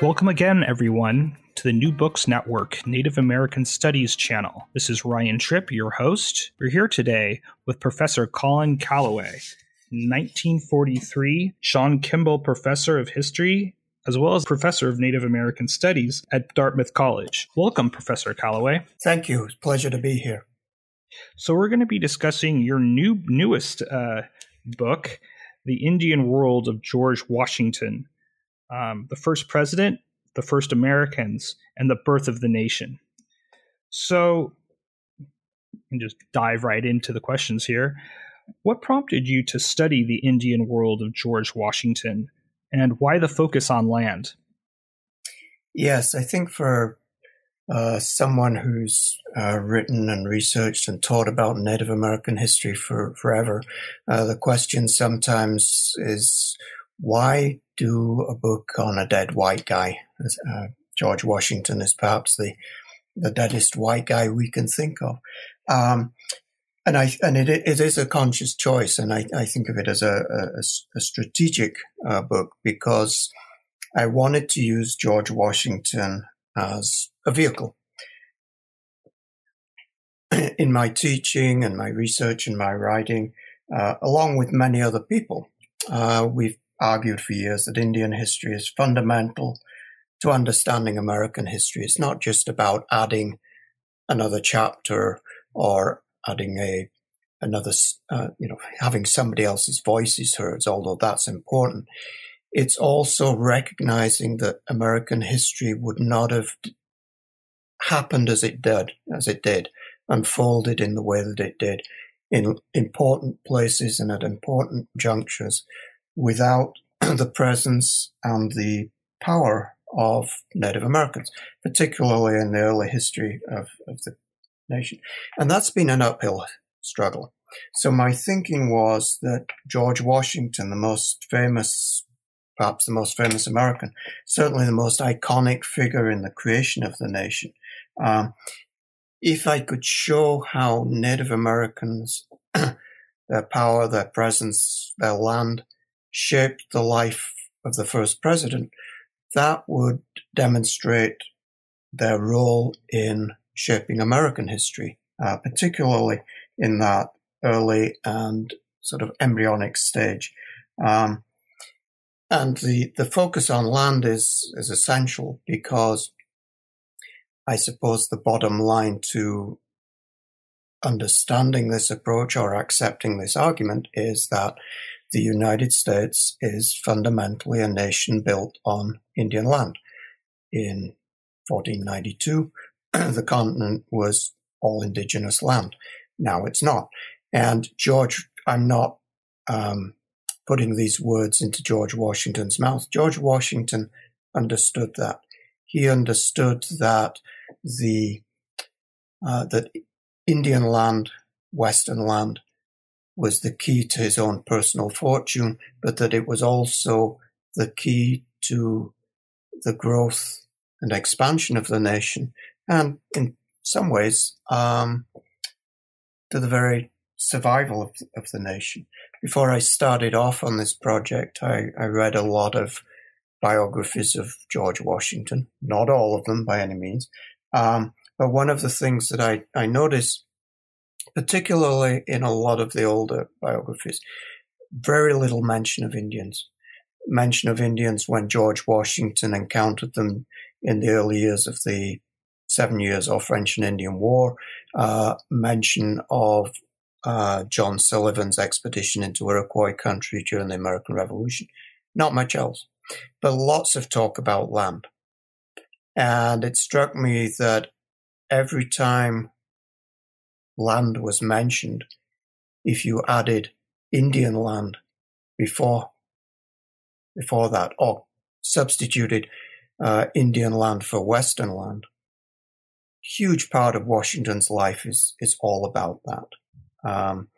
Welcome again, everyone, to the New Books Network Native American Studies channel. This is Ryan Tripp, your host. We're here today with Professor Colin Calloway, 1943 Sean Kimball Professor of History, as well as Professor of Native American Studies at Dartmouth College. Welcome, Professor Calloway. Thank you. It's a pleasure to be here. So we're going to be discussing your new newest uh, book, The Indian World of George Washington um, the first president, the first Americans, and the birth of the nation. So, and just dive right into the questions here. What prompted you to study the Indian world of George Washington, and why the focus on land? Yes, I think for uh, someone who's uh, written and researched and taught about Native American history for forever, uh, the question sometimes is why do a book on a dead white guy? Uh, George Washington is perhaps the the deadest white guy we can think of. Um, and I and it, it is a conscious choice, and I, I think of it as a, a, a strategic uh, book because I wanted to use George Washington as a vehicle in my teaching and my research and my writing, uh, along with many other people. Uh, we've argued for years that Indian history is fundamental to understanding American history. It's not just about adding another chapter or adding a another, uh, you know, having somebody else's voices heard, although that's important. It's also recognizing that American history would not have happened as it did, as it did, unfolded in the way that it did in important places and at important junctures without the presence and the power of Native Americans, particularly in the early history of, of the nation. And that's been an uphill struggle. So my thinking was that George Washington, the most famous, perhaps the most famous American, certainly the most iconic figure in the creation of the nation, um, if I could show how Native Americans, their power, their presence, their land, shaped the life of the first president, that would demonstrate their role in shaping American history, uh, particularly in that early and sort of embryonic stage. Um, and the, the focus on land is, is essential because I suppose the bottom line to understanding this approach or accepting this argument is that the United States is fundamentally a nation built on Indian land. In 1492, the continent was all indigenous land. Now it's not. And George, I'm not um, putting these words into George Washington's mouth. George Washington understood that. He understood that the uh, that Indian land, Western land, was the key to his own personal fortune, but that it was also the key to the growth and expansion of the nation, and in some ways, um, to the very survival of, of the nation. Before I started off on this project, I, I read a lot of biographies of George Washington, not all of them by any means. Um, but one of the things that I, I noticed particularly in a lot of the older biographies, very little mention of Indians. Mention of Indians when George Washington encountered them in the early years of the Seven Years or French and Indian War. Uh, mention of uh, John Sullivan's expedition into Iroquois country during the American Revolution. Not much else, but lots of talk about land. And it struck me that every time land was mentioned, if you added Indian land before before that, or substituted uh, Indian land for Western land. Huge part of Washington's life is is all about that. Um,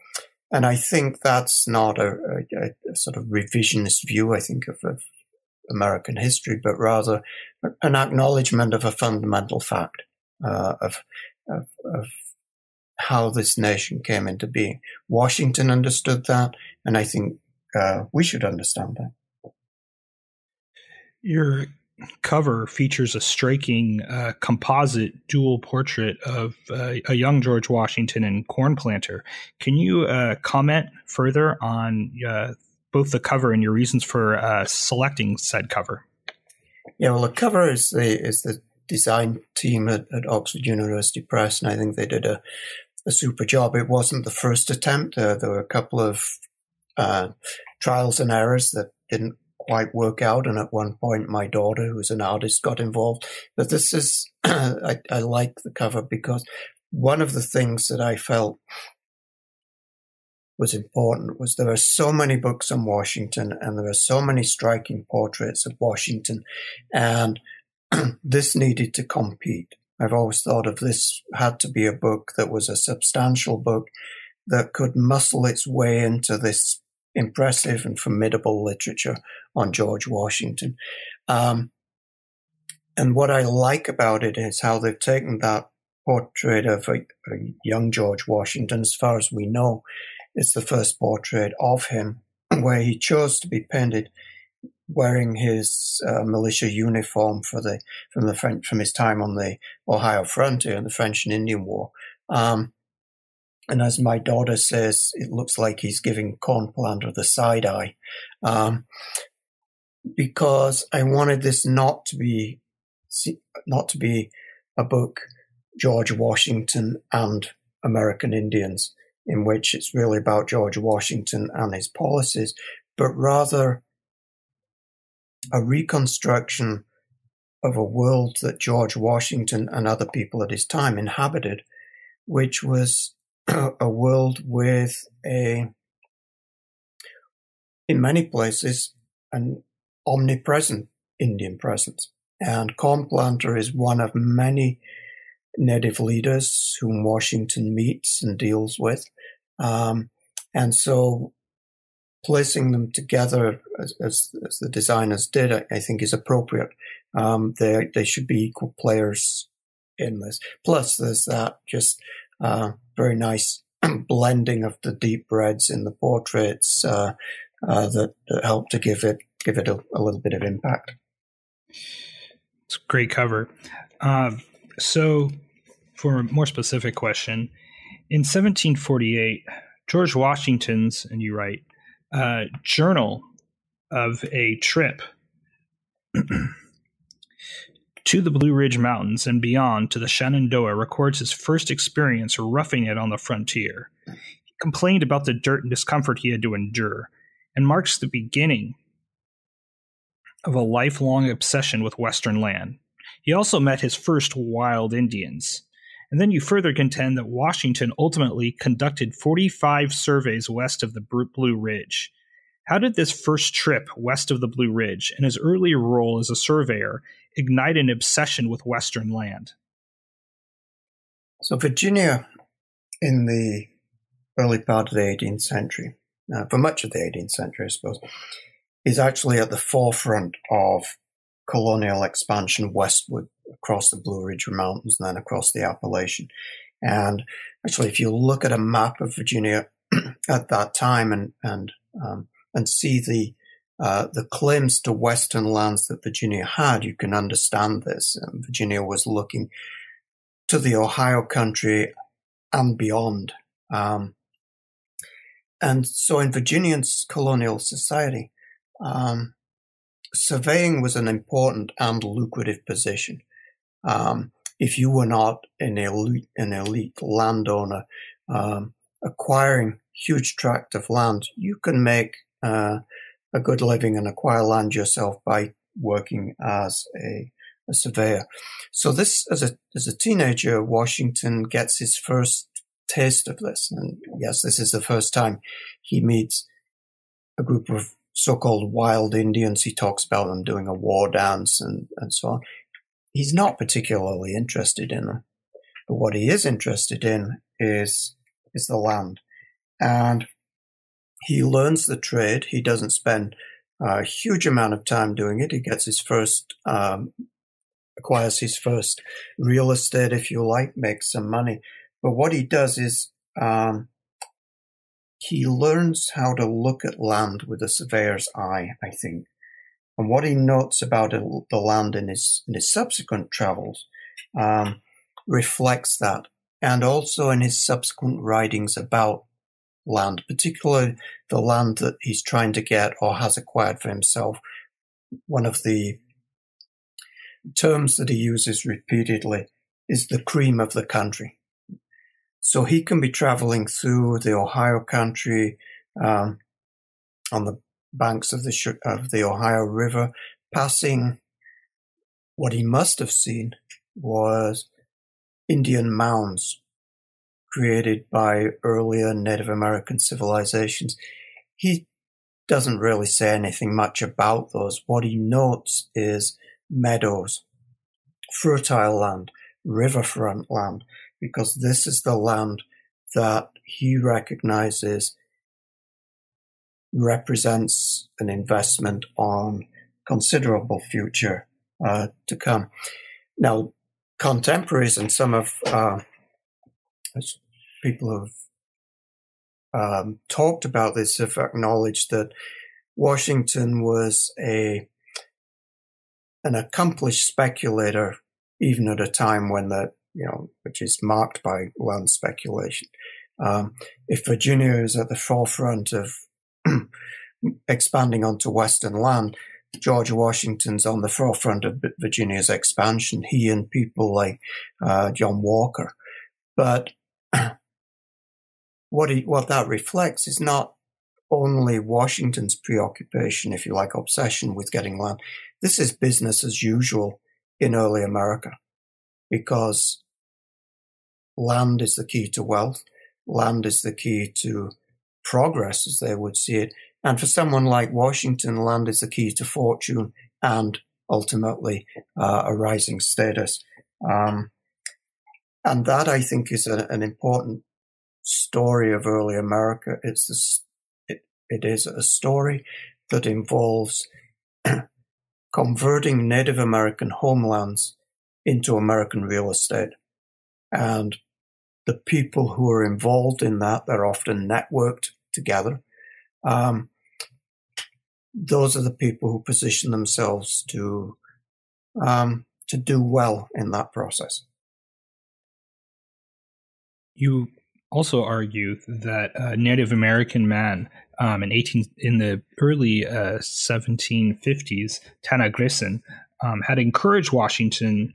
and I think that's not a, a, a, sort of revisionist view, I think, of, of American history, but rather an acknowledgement of a fundamental fact uh, of, of, of how this nation came into being. Washington understood that, and I think uh, we should understand that. Your cover features a striking uh, composite dual portrait of uh, a young George Washington and Cornplanter. Can you uh, comment further on uh, both the cover and your reasons for uh, selecting said cover? Yeah, well, the cover is the is the design team at, at Oxford University Press, and I think they did a, a super job. It wasn't the first attempt. Uh, there were a couple of trials and errors that didn't quite work out. And at one point, my daughter, who's an artist, got involved. But this is, I, I like the cover because one of the things that I felt was important was there are so many books on Washington and there are so many striking portraits of Washington and this needed to compete. I've always thought of this had to be a book that was a substantial book that could muscle its way into this impressive and formidable literature on George Washington. Um, and what I like about it is how they've taken that portrait of a, a, young George Washington, as far as we know, it's the first portrait of him where he chose to be painted wearing his uh, militia uniform for the from the French from his time on the Ohio frontier in the French and Indian War. Um, and as my daughter says, it looks like he's giving Cornplanter the side eye. Um, because I wanted this not to be, not to be a book, George Washington and American Indians, in which it's really about George Washington and his policies, but rather a reconstruction of a world that George Washington and other people at his time inhabited, which was a world with a, in many places, an omnipresent Indian presence. And Cornplanter is one of many native leaders whom Washington meets and deals with. Um, and so placing them together as, as, as the designers did, I, I think is appropriate. Um, they, they should be equal players in this. Plus, there's that just uh, very nice blending of the deep reds in the portraits uh, uh, that, that help to give it give it a, a, little bit of impact. It's a great cover. Uh, so, for a more specific question, in 1748, George Washington's, and you write, uh, journal of a trip to the Blue Ridge Mountains and beyond to the Shenandoah records his first experience roughing it on the frontier. He complained about the dirt and discomfort he had to endure, and marks the beginning of a lifelong obsession with Western land. He also met his first wild Indians. And then you further contend that Washington ultimately conducted 45 surveys west of the Blue Ridge. How did this first trip west of the Blue Ridge and his earlier role as a surveyor ignite an obsession with Western land? So, Virginia in the early part of the 18th century, uh, for much of the 18th century, I suppose, is actually at the forefront of colonial expansion westward across the Blue Ridge Mountains and then across the Appalachian. And actually, if you look at a map of Virginia at that time and and um, and see the uh, the claims to Western lands that Virginia had, you can understand this. Um, Virginia was looking to the Ohio country and beyond. Um, and so in Virginian colonial society, um, surveying was an important and lucrative position. Um, if you were not an elite, an elite landowner, um, acquiring huge tract of land, you can make uh, a good living and acquire land yourself by working as a, a surveyor. So this, as a as a teenager, Washington gets his first taste of this, and yes, this is the first time he meets a group of so-called wild Indians. He talks about them doing a war dance and, and so on. He's not particularly interested in them. But what he is interested in is, is the land. And he learns the trade. He doesn't spend a huge amount of time doing it. He gets his first, um, acquires his first real estate, if you like, makes some money. But what he does is, um, he learns how to look at land with a surveyor's eye, I think. And what he notes about the land in his, in his subsequent travels um, reflects that. And also in his subsequent writings about land, particularly the land that he's trying to get or has acquired for himself. One of the terms that he uses repeatedly is the cream of the country. So he can be traveling through the Ohio country um, on the banks of the of the Ohio River, passing what he must have seen was Indian mounds created by earlier Native American civilizations. He doesn't really say anything much about those. What he notes is meadows, fertile land, riverfront land, because this is the land that he recognizes represents an investment on considerable future uh, to come. Now, contemporaries and some of uh, people who've um, talked about this have acknowledged that Washington was a an accomplished speculator, even at a time when the you know which is marked by land speculation. Um, if Virginia is at the forefront of expanding onto Western land, George Washington's on the forefront of Virginia's expansion. He and people like uh, John Walker, but what he, what that reflects is not only Washington's preoccupation, if you like, obsession with getting land. This is business as usual in early America because land is the key to wealth. Land is the key to progress, as they would see it. And for someone like Washington, land is the key to fortune and ultimately uh, a rising status. Um, and that, I think, is a, an important story of early America. It's it, it is a story that involves converting Native American homelands into American real estate. And the people who are involved in that, they're often networked together. Um, those are the people who position themselves to um, to do well in that process. You also argue that a Native American man um, in eighteen in the early uh, seventeen fifties, Tanaghrisson, um, had encouraged Washington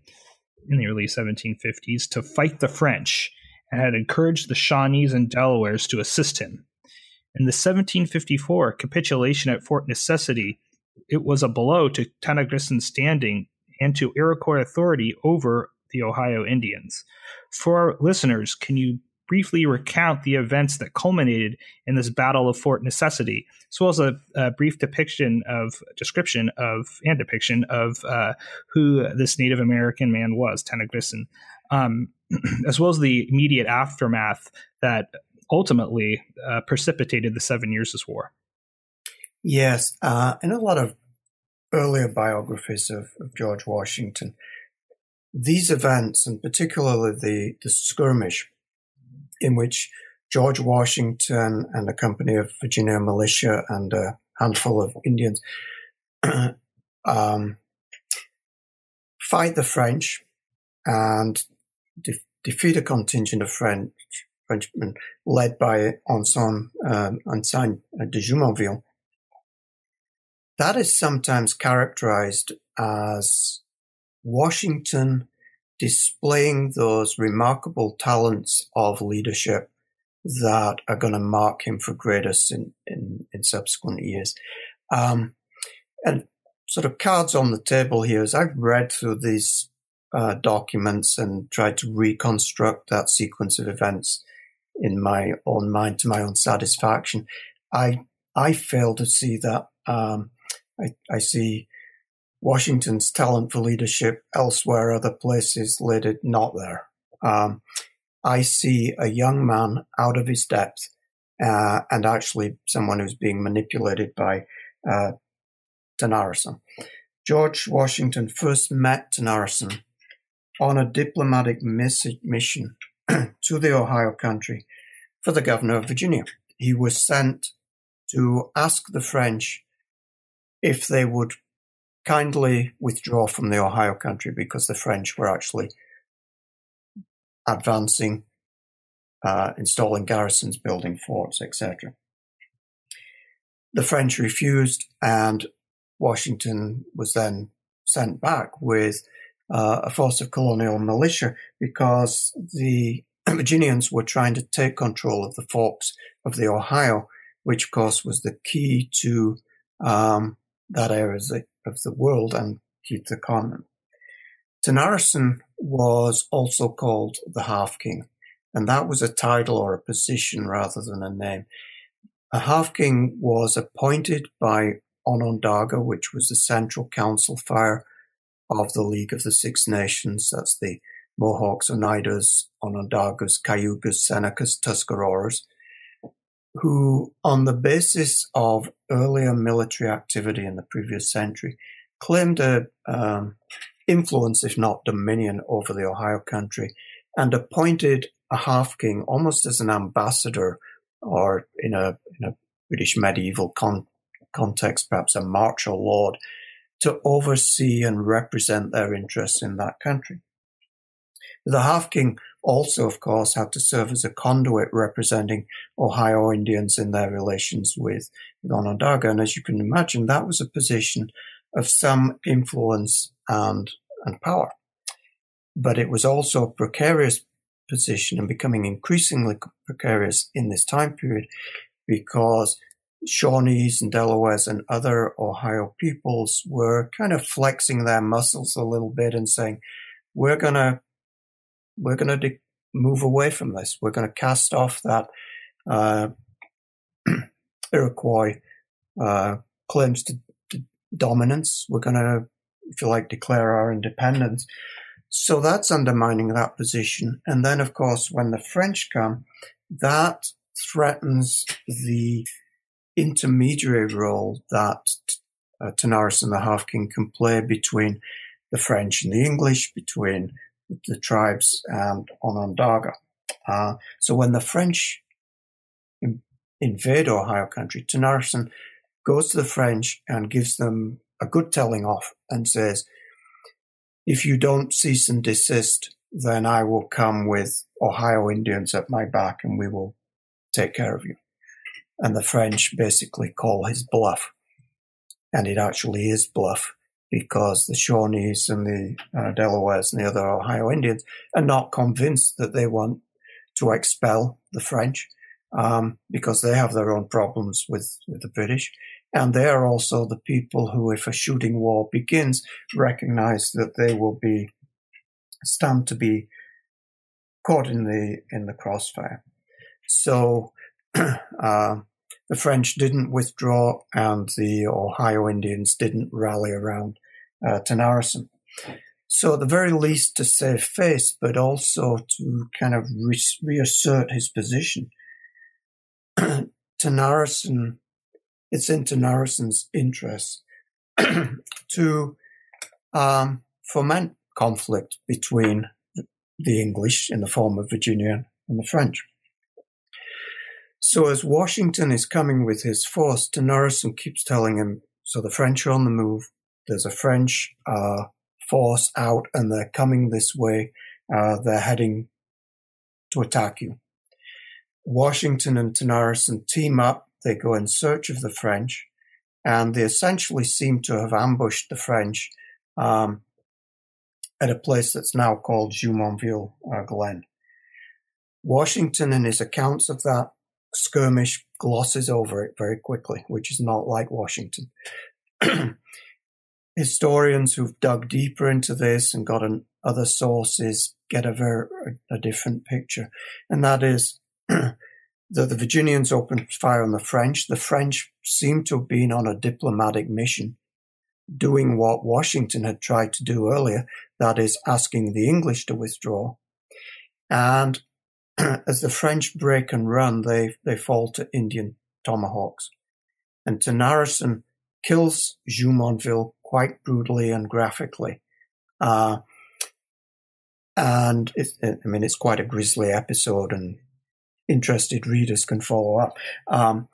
in the early seventeen fifties to fight the French and had encouraged the Shawnees and Delawares to assist him. In the 1754 capitulation at Fort Necessity, it was a blow to Tanaghrisson's standing and to Iroquois authority over the Ohio Indians. For our listeners, can you briefly recount the events that culminated in this Battle of Fort Necessity, as well as a, a brief depiction of description of and depiction of uh, who this Native American man was, Tanaghrisson, um, as well as the immediate aftermath that ultimately uh, precipitated the Seven Years' War. Yes, uh, in a lot of earlier biographies of, of, George Washington, these events, and particularly the, the skirmish in which George Washington and a company of Virginia militia and a handful of Indians um, fight the French and de- defeat a contingent of French Frenchmen led by Anson, um, de Jumonville. That is sometimes characterized as Washington displaying those remarkable talents of leadership that are going to mark him for greatness in, in, in subsequent years. Um, and sort of cards on the table here, as I've read through these uh, documents and tried to reconstruct that sequence of events, in my own mind to my own satisfaction. I I fail to see that Um, I, I, see Washington's talent for leadership elsewhere, other places laid it not there. Um, I see a young man out of his depth, uh, and actually someone who's being manipulated by uh, Tanaghrisson. George Washington first met Tanaghrisson on a diplomatic mission to the Ohio country for the governor of Virginia. He was sent to ask the French if they would kindly withdraw from the Ohio country because the French were actually advancing, uh, installing garrisons, building forts, etc. The French refused, and Washington was then sent back with uh, a force of colonial militia because the Virginians were trying to take control of the forks of the Ohio, which of course was the key to um, that area of the world and keep the continent. Tanaghrisson was also called the Half King, and that was a title or a position rather than a name. A Half King was appointed by Onondaga, which was the central council fire of the League of the Six Nations. That's the Mohawks, Oneidas, Onondagas, Cayugas, Senecas, Tuscaroras, who, on the basis of earlier military activity in the previous century, claimed a um, influence, if not dominion, over the Ohio country, and appointed a half king almost as an ambassador, or in a, in a British medieval con- context, perhaps a marcher lord, to oversee and represent their interests in that country. The half king also, of course, had to serve as a conduit representing Ohio Indians in their relations with Onondaga. And as you can imagine, that was a position of some influence and, and power. But it was also a precarious position and becoming increasingly precarious in this time period because Shawnees and Delawares and other Ohio peoples were kind of flexing their muscles a little bit and saying, we're going to, we're going to de- move away from this. We're going to cast off that, uh, Iroquois, uh, claims to, to dominance. We're going to, if you like, declare our independence. So that's undermining that position. And then, of course, when the French come, that threatens the intermediary role that uh, Tanaris and the Half King can play between the French and the English, between the tribes and Onondaga. Uh, so when the French in, invade Ohio country, Tanaghrisson goes to the French and gives them a good telling off and says, if you don't cease and desist, then I will come with Ohio Indians at my back and we will take care of you and the French basically call his bluff. And it actually is bluff because the Shawnees and the uh, Delawares and the other Ohio Indians are not convinced that they want to expel the French um, because they have their own problems with, with the British. And they are also the people who, if a shooting war begins, recognize that they will be stand to be caught in the in the crossfire. So uh, the French didn't withdraw and the Ohio Indians didn't rally around uh. So, at the very least, to save face, but also to kind of re- reassert his position, Tanaghrisson, it's in Tanaghrisson's interest to um, foment conflict between the English in the form of Virginia and the French. So as Washington is coming with his force, Tanaghrisson keeps telling him, so the French are on the move. There's a French uh, force out and they're coming this way. Uh, they're heading to attack you. Washington and Tanaghrisson team up. They go in search of the French and they essentially seem to have ambushed the French um, at a place that's now called Jumonville uh, Glen. Washington, in his accounts of that, skirmish glosses over it very quickly, which is not like Washington. Historians who've dug deeper into this and gotten other sources get a very a different picture, and that is that the Virginians opened fire on the French. The French seem to have been on a diplomatic mission, doing what Washington had tried to do earlier, that is, asking the English to withdraw. And as the French break and run, they, they fall to Indian tomahawks. And Tanaghrisson kills Jumonville quite brutally and graphically. Uh, and I mean, it's quite a grisly episode, and interested readers can follow up. Um,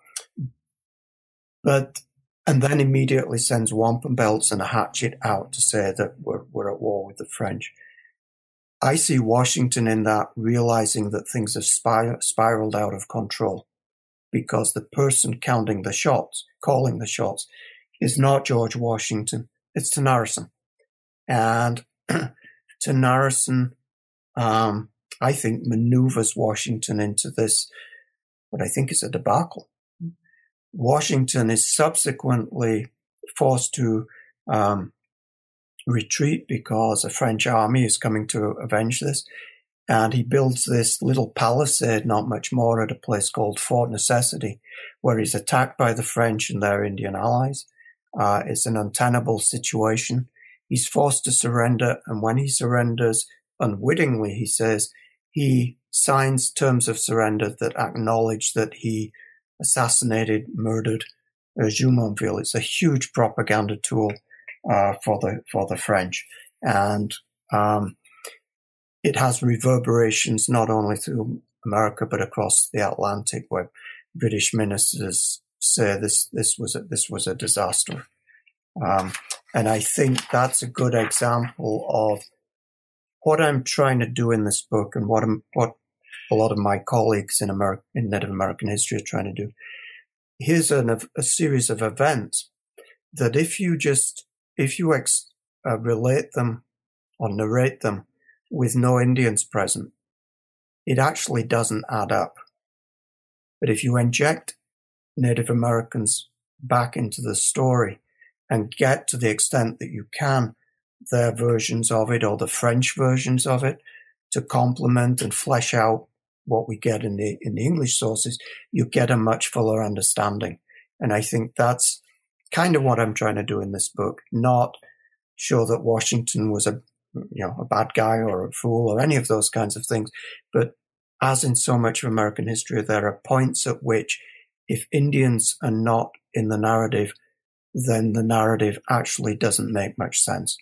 but and then immediately sends wampum belts and a hatchet out to say that we're, we're at war with the French. I see Washington in that realizing that things have spir- spiraled out of control because the person counting the shots, calling the shots, is not George Washington. It's Tanaghrisson. And Tanaghrisson, um, I think, maneuvers Washington into this, what I think is a debacle. Washington is subsequently forced to um, retreat because a French army is coming to avenge this. And he builds this little palisade, not much more, at a place called Fort Necessity, where he's attacked by the French and their Indian allies. Uh, it's an untenable situation. He's forced to surrender, and when he surrenders, unwittingly, he says, he signs terms of surrender that acknowledge that he assassinated, murdered uh, Jumonville. It's a huge propaganda tool uh, for the for the French, and um, it has reverberations not only through America but across the Atlantic, where British ministers say this this was a, this was a disaster, um, and I think that's a good example of what I'm trying to do in this book and what I'm, what a lot of my colleagues in America, in Native American history are trying to do. Here's an, a series of events that if you just, if you ex, uh, relate them or narrate them with no Indians present, it actually doesn't add up. But if you inject Native Americans back into the story and get to the extent that you can their versions of it or the French versions of it to complement and flesh out what we get in the in the English sources, you get a much fuller understanding. And I think that's kind of what I'm trying to do in this book, not show that Washington was a you know a bad guy or a fool or any of those kinds of things, but as in so much of American history, there are points at which if Indians are not in the narrative, then the narrative actually doesn't make much sense.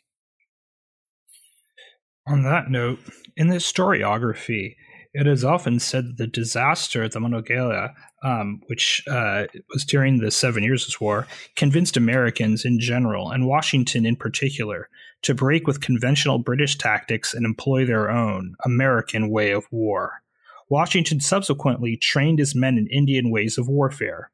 On that note, in the historiography, it is often said that the disaster at the Monongahela, um, which uh, was during the Seven Years' War, convinced Americans in general, and Washington in particular, to break with conventional British tactics and employ their own American way of war. Washington subsequently trained his men in Indian ways of warfare.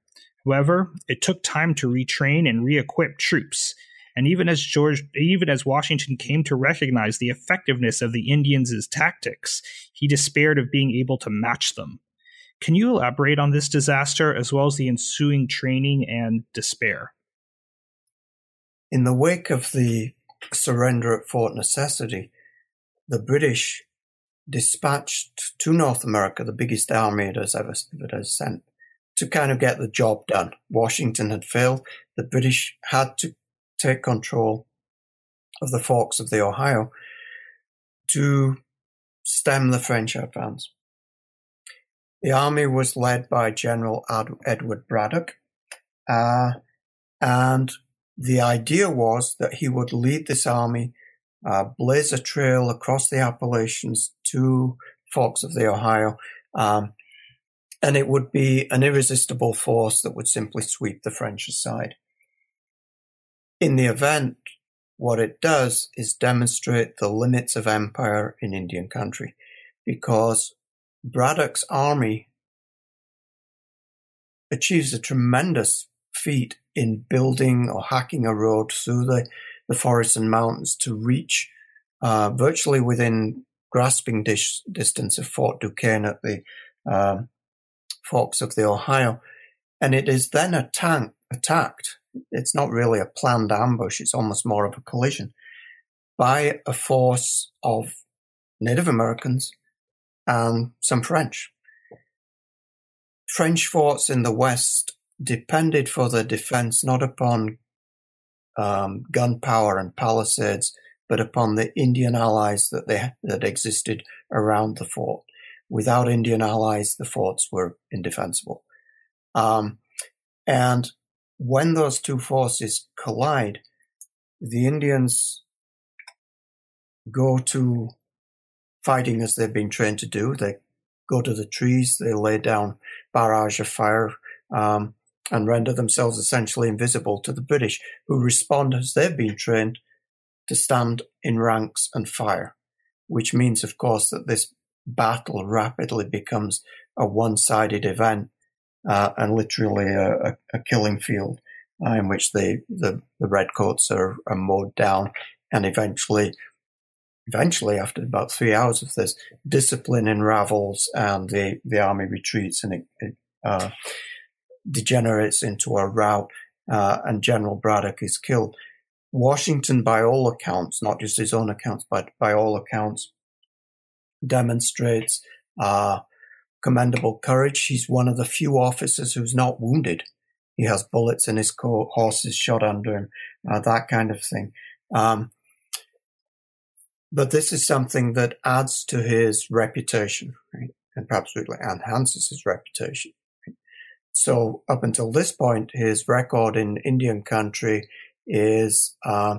However, it took time to retrain and re equip troops, and even as George, even as Washington came to recognize the effectiveness of the Indians' tactics, he despaired of being able to match them. Can you elaborate on this disaster as well as the ensuing training and despair? In the wake of the surrender at Fort Necessity, the British dispatched to North America the biggest army it has ever it has sent to kind of get the job done. Washington had failed. The British had to take control of the forks of the Ohio to stem the French advance. The army was led by General Edward Braddock, uh, and the idea was that he would lead this army, uh, blaze a trail across the Appalachians to forks of the Ohio, um, and it would be an irresistible force that would simply sweep the French aside in the event, what it does is demonstrate the limits of empire in Indian country because Braddock's army achieves a tremendous feat in building or hacking a road through the, the forests and mountains to reach uh, virtually within grasping dis- distance of Fort Duquesne at the um, forks of the Ohio. And it is then attacked, attacked it's not really a planned ambush. It's almost more of a collision by a force of Native Americans and some French. French forts in the West depended for their defense not upon um, gunpowder and palisades, but upon the Indian allies that they that existed around the fort. Without Indian allies, the forts were indefensible. Um, and when those two forces collide, the Indians go to fighting as they've been trained to do. They go to the trees, they lay down barrage of fire, um, and render themselves essentially invisible to the British, who respond as they've been trained to stand in ranks and fire, which means, of course, that this battle rapidly becomes a one-sided event uh, and literally a, a, killing field uh, in which the, the, the redcoats are, are mowed down. And eventually eventually after about three hours of this discipline unravels and the, the army retreats and it, it uh, degenerates into a rout uh, and general braddock is killed. Washington by all accounts not just his own accounts but by all accounts demonstrates uh, commendable courage. He's one of the few officers who's not wounded. He has bullets in his coat, horses shot under him, uh, that kind of thing. Um, but this is something that adds to his reputation, right? And perhaps really enhances his reputation. So up until this point, his record in Indian country is uh,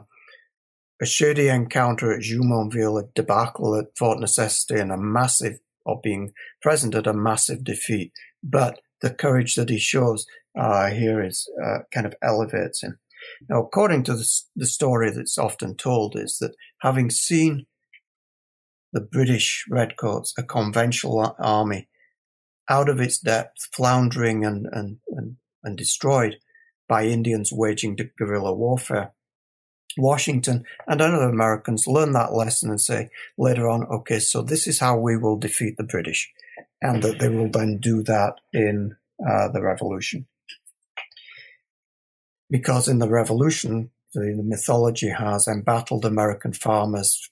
a shady encounter at Jumonville, a debacle at Fort Necessity, and a massive of being present at a massive defeat. But the courage that he shows uh, here is uh, kind of elevates him. Now, according to the, the story that's often told, is that having seen the British redcoats, a conventional army, out of its depth, floundering and, and, and, and destroyed by Indians waging guerrilla warfare, Washington and other Americans learn that lesson and say later on, okay, so this is how we will defeat the British, and that they will then do that in uh, the revolution. Because in the revolution, the, the mythology has embattled American farmers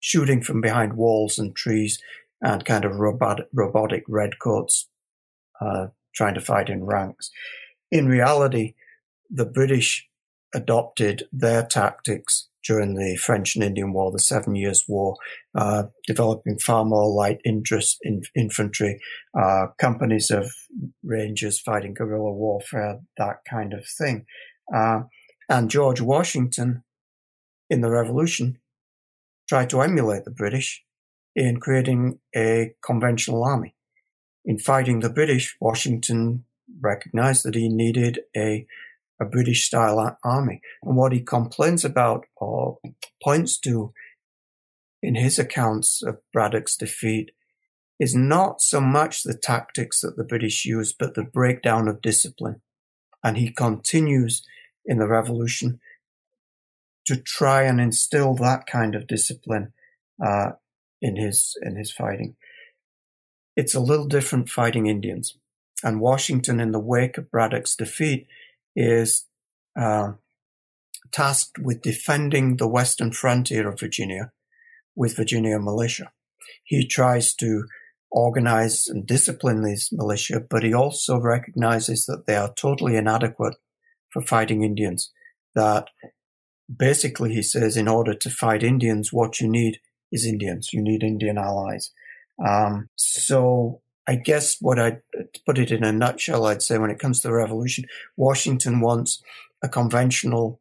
shooting from behind walls and trees and kind of robotic, robotic redcoats uh, trying to fight in ranks. In reality, the British adopted their tactics during the French and Indian War, the Seven Years' War, uh, developing far more light interest in infantry, uh, companies of rangers fighting guerrilla warfare, that kind of thing. Uh, and George Washington, in the Revolution, tried to emulate the British in creating a conventional army. In fighting the British, Washington recognized that he needed a a British style army. And what he complains about or points to in his accounts of Braddock's defeat is not so much the tactics that the British used, but the breakdown of discipline. And he continues in the revolution to try and instill that kind of discipline uh, in his in his fighting. It's a little different fighting Indians. And Washington, in the wake of Braddock's defeat, is uh, tasked with defending the western frontier of Virginia with Virginia militia. He tries to organize and discipline these militia, but he also recognizes that they are totally inadequate for fighting Indians. That basically, he says, in order to fight Indians, what you need is Indians. You need Indian allies. Um, so I guess what I put it in a nutshell, I'd say when it comes to the revolution, Washington wants a conventional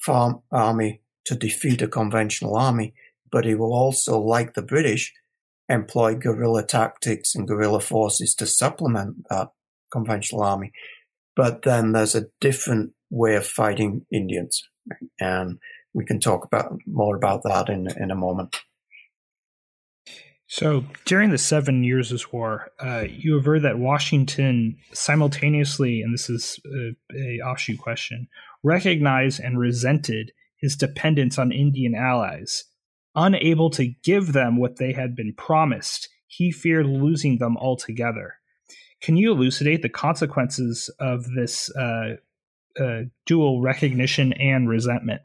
farm army to defeat a conventional army, but he will also, like the British, employ guerrilla tactics and guerrilla forces to supplement that conventional army. But then there's a different way of fighting Indians, and we can talk about more about that in in a moment. So during the Seven Years' War, uh, you aver that Washington simultaneously, and this is a, a, offshoot question, recognized and resented his dependence on Indian allies. Unable to give them what they had been promised, he feared losing them altogether. Can you elucidate the consequences of this uh, uh, dual recognition and resentment?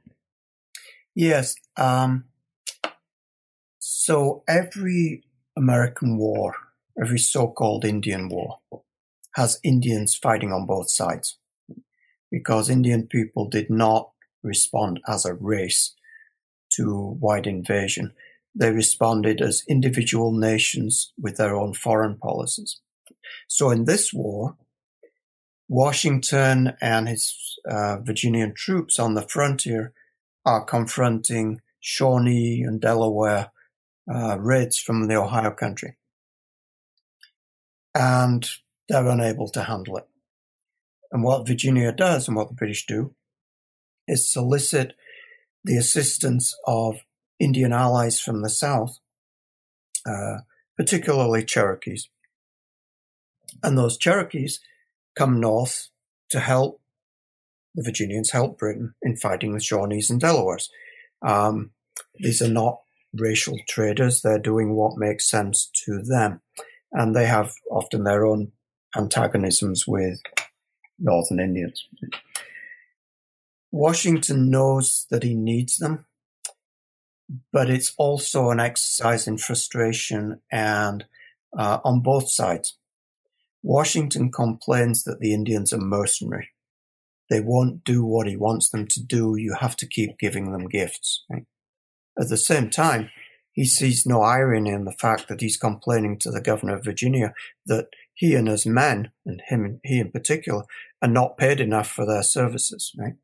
Yes. Um, so every American war, every so-called Indian war, has Indians fighting on both sides because Indian people did not respond as a race to white invasion. They responded as individual nations with their own foreign policies. So in this war, Washington and his uh, Virginian troops on the frontier are confronting Shawnee and Delaware uh, raids from the Ohio country. And they're unable to handle it. And what Virginia does and what the British do is solicit the assistance of Indian allies from the South, uh, particularly Cherokees. And those Cherokees come north to help the Virginians help Britain in fighting the Shawnees and Delawares. Um, these are not racial traders. They're doing what makes sense to them. And they have often their own antagonisms with Northern Indians. Washington knows that he needs them, but it's also an exercise in frustration and uh, on both sides. Washington complains that the Indians are mercenary. They won't do what he wants them to do. You have to keep giving them gifts. Right? At the same time, he sees no irony in the fact that he's complaining to the governor of Virginia that he and his men, and him, he in particular, are not paid enough for their services, right?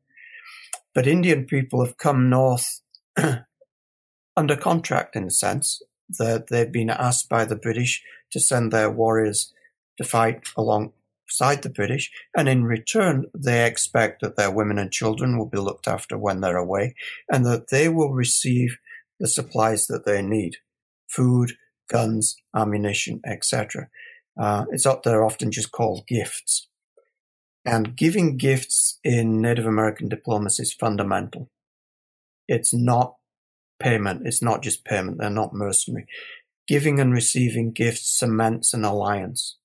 But Indian people have come north under contract in a sense that they've been asked by the British to send their warriors to fight alongside the British, and in return, they expect that their women and children will be looked after when they're away, and that they will receive the supplies that they need food, guns, ammunition, etc. Uh, it's up there often just called gifts. And giving gifts in Native American diplomacy is fundamental. It's not payment. It's not just payment. They're not mercenary. Giving and receiving gifts cements an alliance.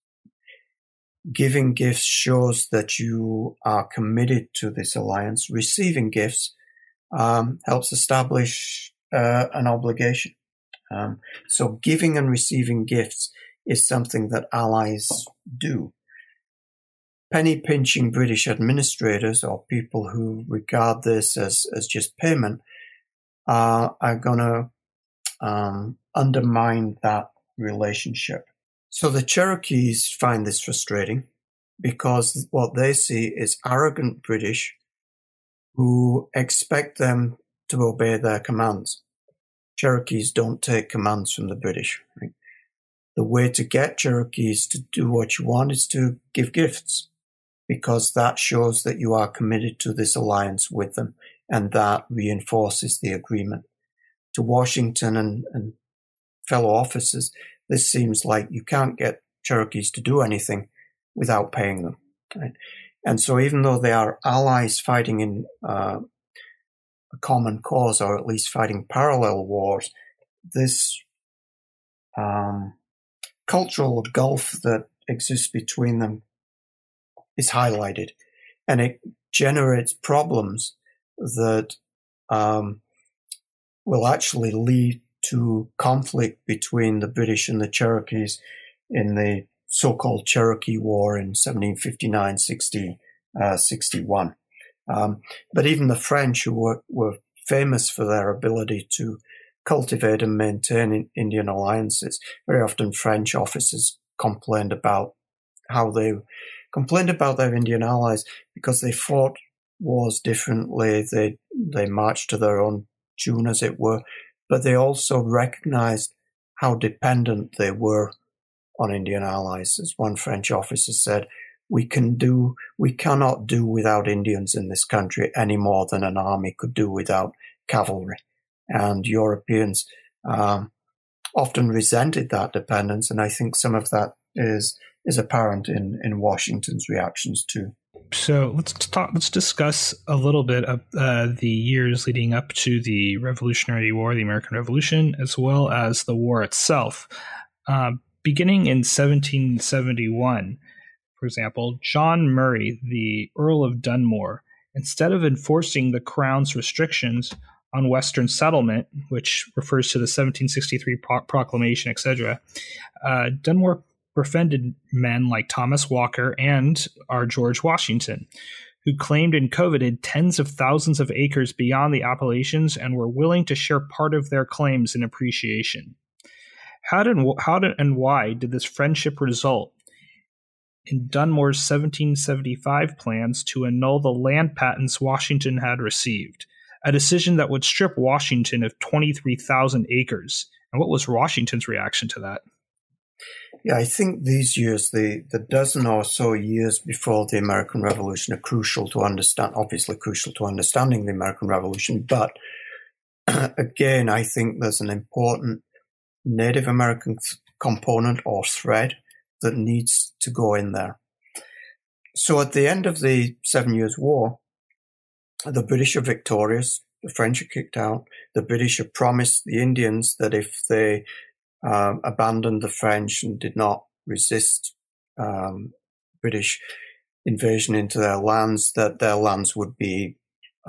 Giving gifts shows that you are committed to this alliance. Receiving gifts um, helps establish uh, an obligation. Um, so giving and receiving gifts is something that allies do. Penny pinching British administrators or people who regard this as, as just payment uh, are going to um, undermine that relationship. So the Cherokees find this frustrating because what they see is arrogant British who expect them to obey their commands. Cherokees don't take commands from the British. Right? The way to get Cherokees to do what you want is to give gifts because that shows that you are committed to this alliance with them and that reinforces the agreement. To Washington and, and fellow officers, this seems like you can't get Cherokees to do anything without paying them. Right? And so even though they are allies fighting in uh, a common cause or at least fighting parallel wars, this um, cultural gulf that exists between them is highlighted and it generates problems that um, will actually lead to conflict between the British and the Cherokees in the so-called Cherokee War in 1759 60, uh, 61. Um, but even the French, who were, were famous for their ability to cultivate and maintain Indian alliances, very often French officers complained about how they complained about their Indian allies because they fought wars differently. They they marched to their own tune, as it were, but they also recognized how dependent they were on Indian allies. As one French officer said, we can do, we cannot do without Indians in this country any more than an army could do without cavalry. And Europeans um, often resented that dependence, and I think some of that is is apparent in in Washington's reactions too. So let's talk. Let's discuss a little bit of uh, the years leading up to the Revolutionary War, the American Revolution, as well as the war itself. Uh, beginning in 1771, for example, John Murray, the Earl of Dunmore, instead of enforcing the Crown's restrictions on Western settlement, which refers to the 1763 pro- proclamation, etc., uh, Dunmore befriended men like Thomas Walker and our George Washington, who claimed and coveted tens of thousands of acres beyond the Appalachians and were willing to share part of their claims in appreciation. How did, how did and why did this friendship result in Dunmore's 1775 plans to annul the land patents Washington had received, a decision that would strip Washington of 23,000 acres? And what was Washington's reaction to that? Yeah, I think these years, the, the dozen or so years before the American Revolution, are crucial to understand, obviously crucial to understanding the American Revolution. But again, I think there's an important Native American th- component or thread that needs to go in there. So at the end of the Seven Years' War, the British are victorious. The French are kicked out. The British have promised the Indians that if they um, abandoned the French and did not resist um, British invasion into their lands, that their lands would be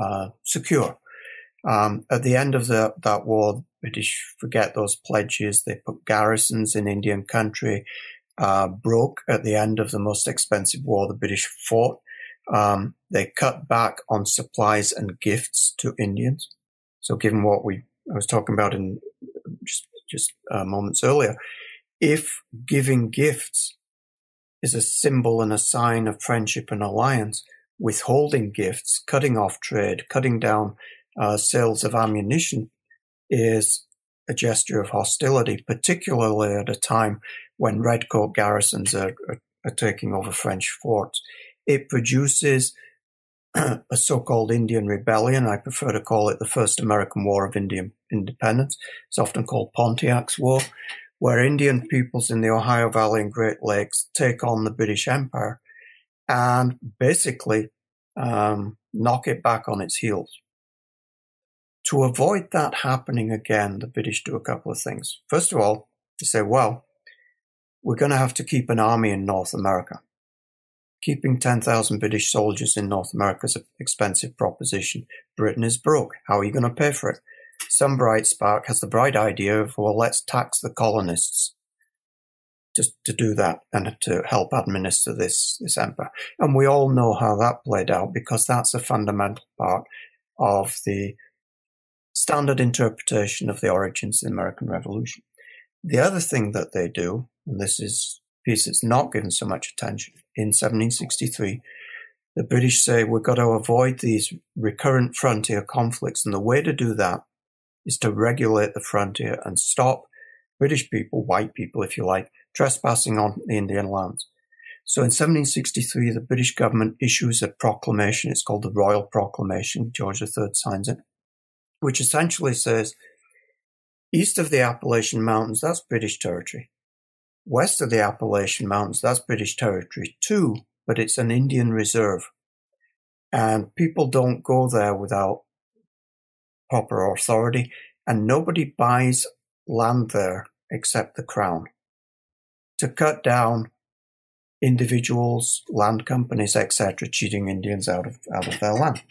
uh, secure. Um, at the end of the, that war, the British forget those pledges. They put garrisons in Indian country, uh, broke at the end of the most expensive war the British fought. Um, they cut back on supplies and gifts to Indians. So, given what we I was talking about in just just uh, moments earlier, if giving gifts is a symbol and a sign of friendship and alliance, withholding gifts, cutting off trade, cutting down uh, sales of ammunition is a gesture of hostility, particularly at a time when redcoat garrisons are, are, are taking over French forts. It produces a so-called Indian rebellion. I prefer to call it the first American War of Indian independence. It's often called Pontiac's War, where Indian peoples in the Ohio Valley and Great Lakes take on the British Empire and basically um, knock it back on its heels. To avoid that happening again, the British do a couple of things. First of all, they say, well, we're going to have to keep an army in North America. Keeping 10,000 British soldiers in North America is an expensive proposition. Britain is broke. How are you going to pay for it? Some bright spark has the bright idea of, well, let's tax the colonists just to do that and to help administer this, this empire. And we all know how that played out because that's a fundamental part of the standard interpretation of the origins of the American Revolution. The other thing that they do, and this is a piece that's not given so much attention, in 1763, the British say we've got to avoid these recurrent frontier conflicts. And the way to do that is to regulate the frontier and stop British people, white people, if you like, trespassing on the Indian lands. So in 1763, the British government issues a proclamation. It's called the Royal Proclamation. George III signs it, which essentially says east of the Appalachian Mountains, that's British territory. West of the Appalachian Mountains, that's British territory too, but it's an Indian reserve. And people don't go there without proper authority, and nobody buys land there except the Crown. To cut down individuals, land companies, etc., cheating Indians out of, out of their land.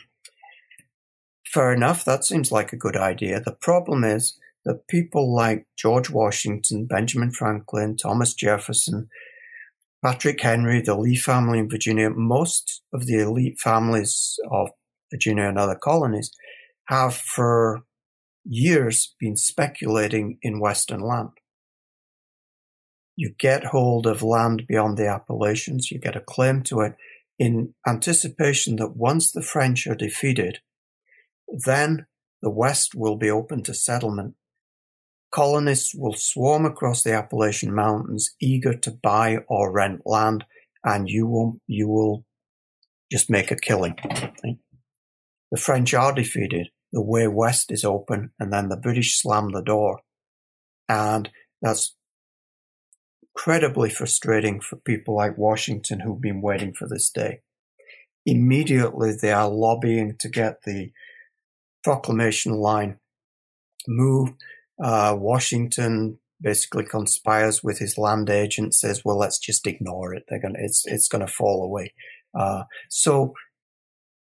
Fair enough, that seems like a good idea. The problem is that people like George Washington, Benjamin Franklin, Thomas Jefferson, Patrick Henry, the Lee family in Virginia, most of the elite families of Virginia and other colonies have for years been speculating in Western land. You get hold of land beyond the Appalachians, you get a claim to it in anticipation that once the French are defeated, then the West will be open to settlement Colonists will swarm across the Appalachian Mountains, eager to buy or rent land, and you will you will just make a killing. The French are defeated. The way west is open, and then the British slam the door, and that's incredibly frustrating for people like Washington who've been waiting for this day. Immediately, they are lobbying to get the proclamation line moved uh, Washington basically conspires with his land agent, says, "Well, let's just ignore it. They're gonna, it's it's gonna fall away." Uh, so,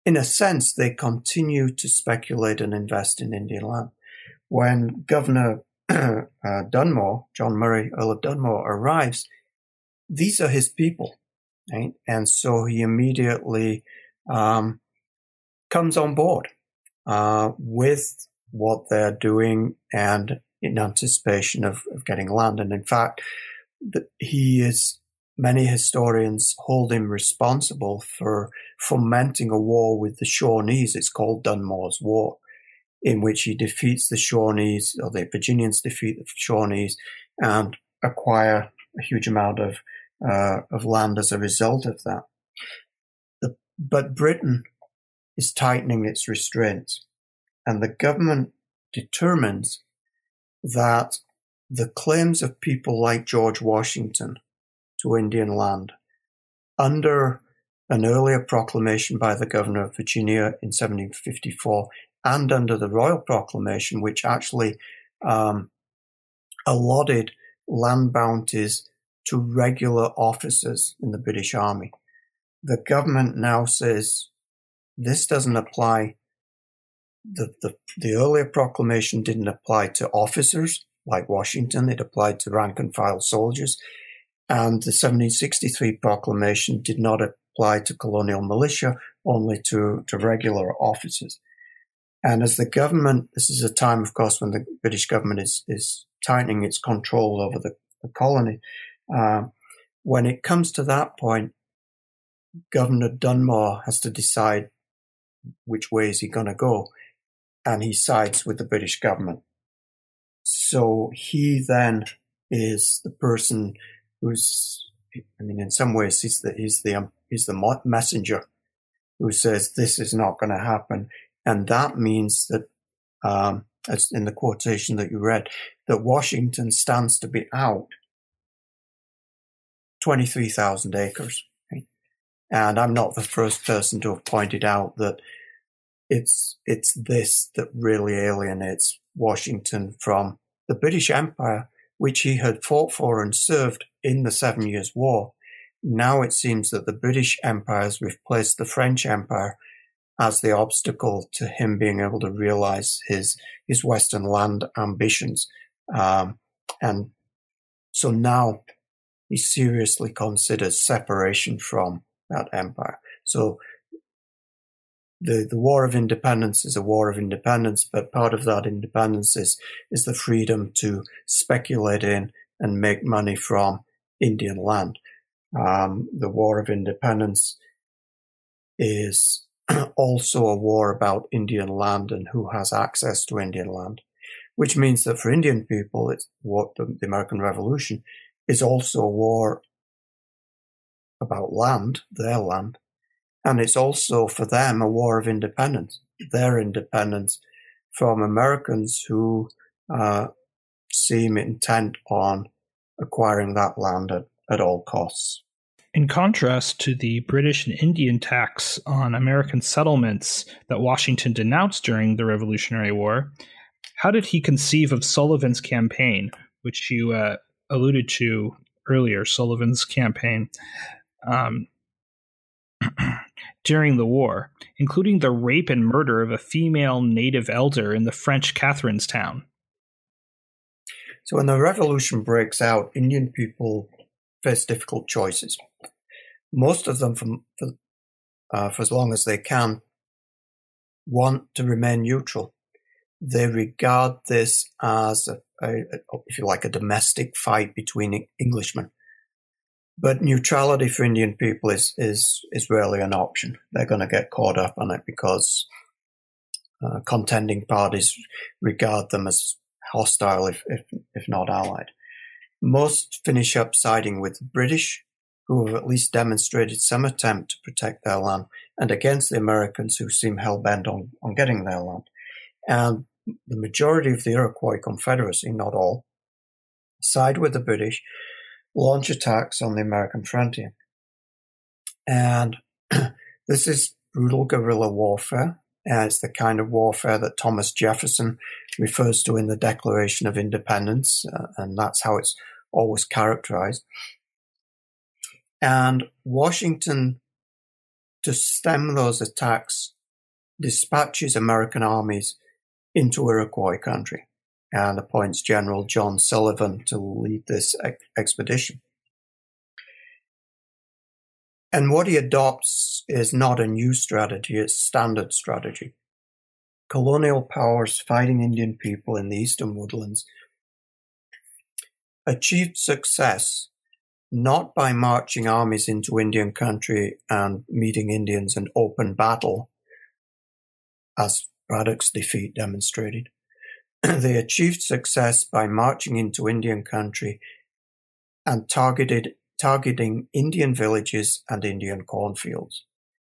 in a sense, they continue to speculate and invest in Indian land. When Governor uh, Dunmore, John Murray, Earl of Dunmore, arrives, these are his people, right? And so he immediately um, comes on board uh, with what they're doing and in anticipation of, of getting land. And in fact, the, he is many historians hold him responsible for fomenting a war with the Shawnees. It's called Dunmore's War, in which he defeats the Shawnees, or the Virginians defeat the Shawnees and acquire a huge amount of uh, of land as a result of that. The, but Britain is tightening its restraints, and the government determines that the claims of people like George Washington to Indian land under an earlier proclamation by the governor of Virginia in 1754 and under the royal proclamation, which actually um, allotted land bounties to regular officers in the British Army. The government now says this doesn't apply. The, the, the earlier proclamation didn't apply to officers like Washington. It applied to rank and file soldiers. And the 1763 proclamation did not apply to colonial militia, only to, to regular officers. And as the government, this is a time, of course, when the British government is, is tightening its control over the, the colony. Uh, when it comes to that point, Governor Dunmore has to decide which way is he going to go, and he sides with the British government. So he then is the person who's, I mean, in some ways, he's the, he's the, um, he's the messenger who says this is not going to happen. And that means that, um, as in the quotation that you read, that Washington stands to be out 23,000 acres. And I'm not the first person to have pointed out that it's, it's this that really alienates Washington from the British Empire which he had fought for and served in the Seven Years' War. Now it seems that the British Empire has replaced the French Empire as the obstacle to him being able to realize his his Western land ambitions. Um, and so now he seriously considers separation from that empire. So the, the war of independence is a war of independence, but part of that independence is, is the freedom to speculate in and make money from Indian land. Um, the war of independence is also a war about Indian land and who has access to Indian land, which means that for Indian people, it's what the, the American Revolution is also a war about land, their land, and it's also for them a war of independence, their independence from Americans who uh, seem intent on acquiring that land at, at all costs. In contrast to the British and Indian tax on American settlements that Washington denounced during the Revolutionary War, how did he conceive of Sullivan's campaign, which you uh, alluded to earlier, Sullivan's campaign? Um, during the war, including the rape and murder of a female native elder in the French Catherinestown. So, when the revolution breaks out, Indian people face difficult choices. Most of them, from, for, uh, for as long as they can, want to remain neutral. They regard this as, a, a, if you like, a domestic fight between Englishmen. But neutrality for Indian people is is is rarely an option. They're going to get caught up on it because uh, contending parties regard them as hostile, if, if if not allied. Most finish up siding with the British, who have at least demonstrated some attempt to protect their land, and against the Americans, who seem hell bent on on getting their land. And the majority of the Iroquois Confederacy, not all, side with the British launch attacks on the American frontier. And this is brutal guerrilla warfare. And it's the kind of warfare that Thomas Jefferson refers to in the Declaration of Independence. Uh, and that's how it's always characterized. And Washington, to stem those attacks, dispatches American armies into Iroquois country and appoints General John Sullivan to lead this ex- expedition. And what he adopts is not a new strategy, it's standard strategy. Colonial powers fighting Indian people in the eastern woodlands achieved success not by marching armies into Indian country and meeting Indians in open battle, as Braddock's defeat demonstrated. they achieved success by marching into Indian country and targeted targeting Indian villages and Indian cornfields.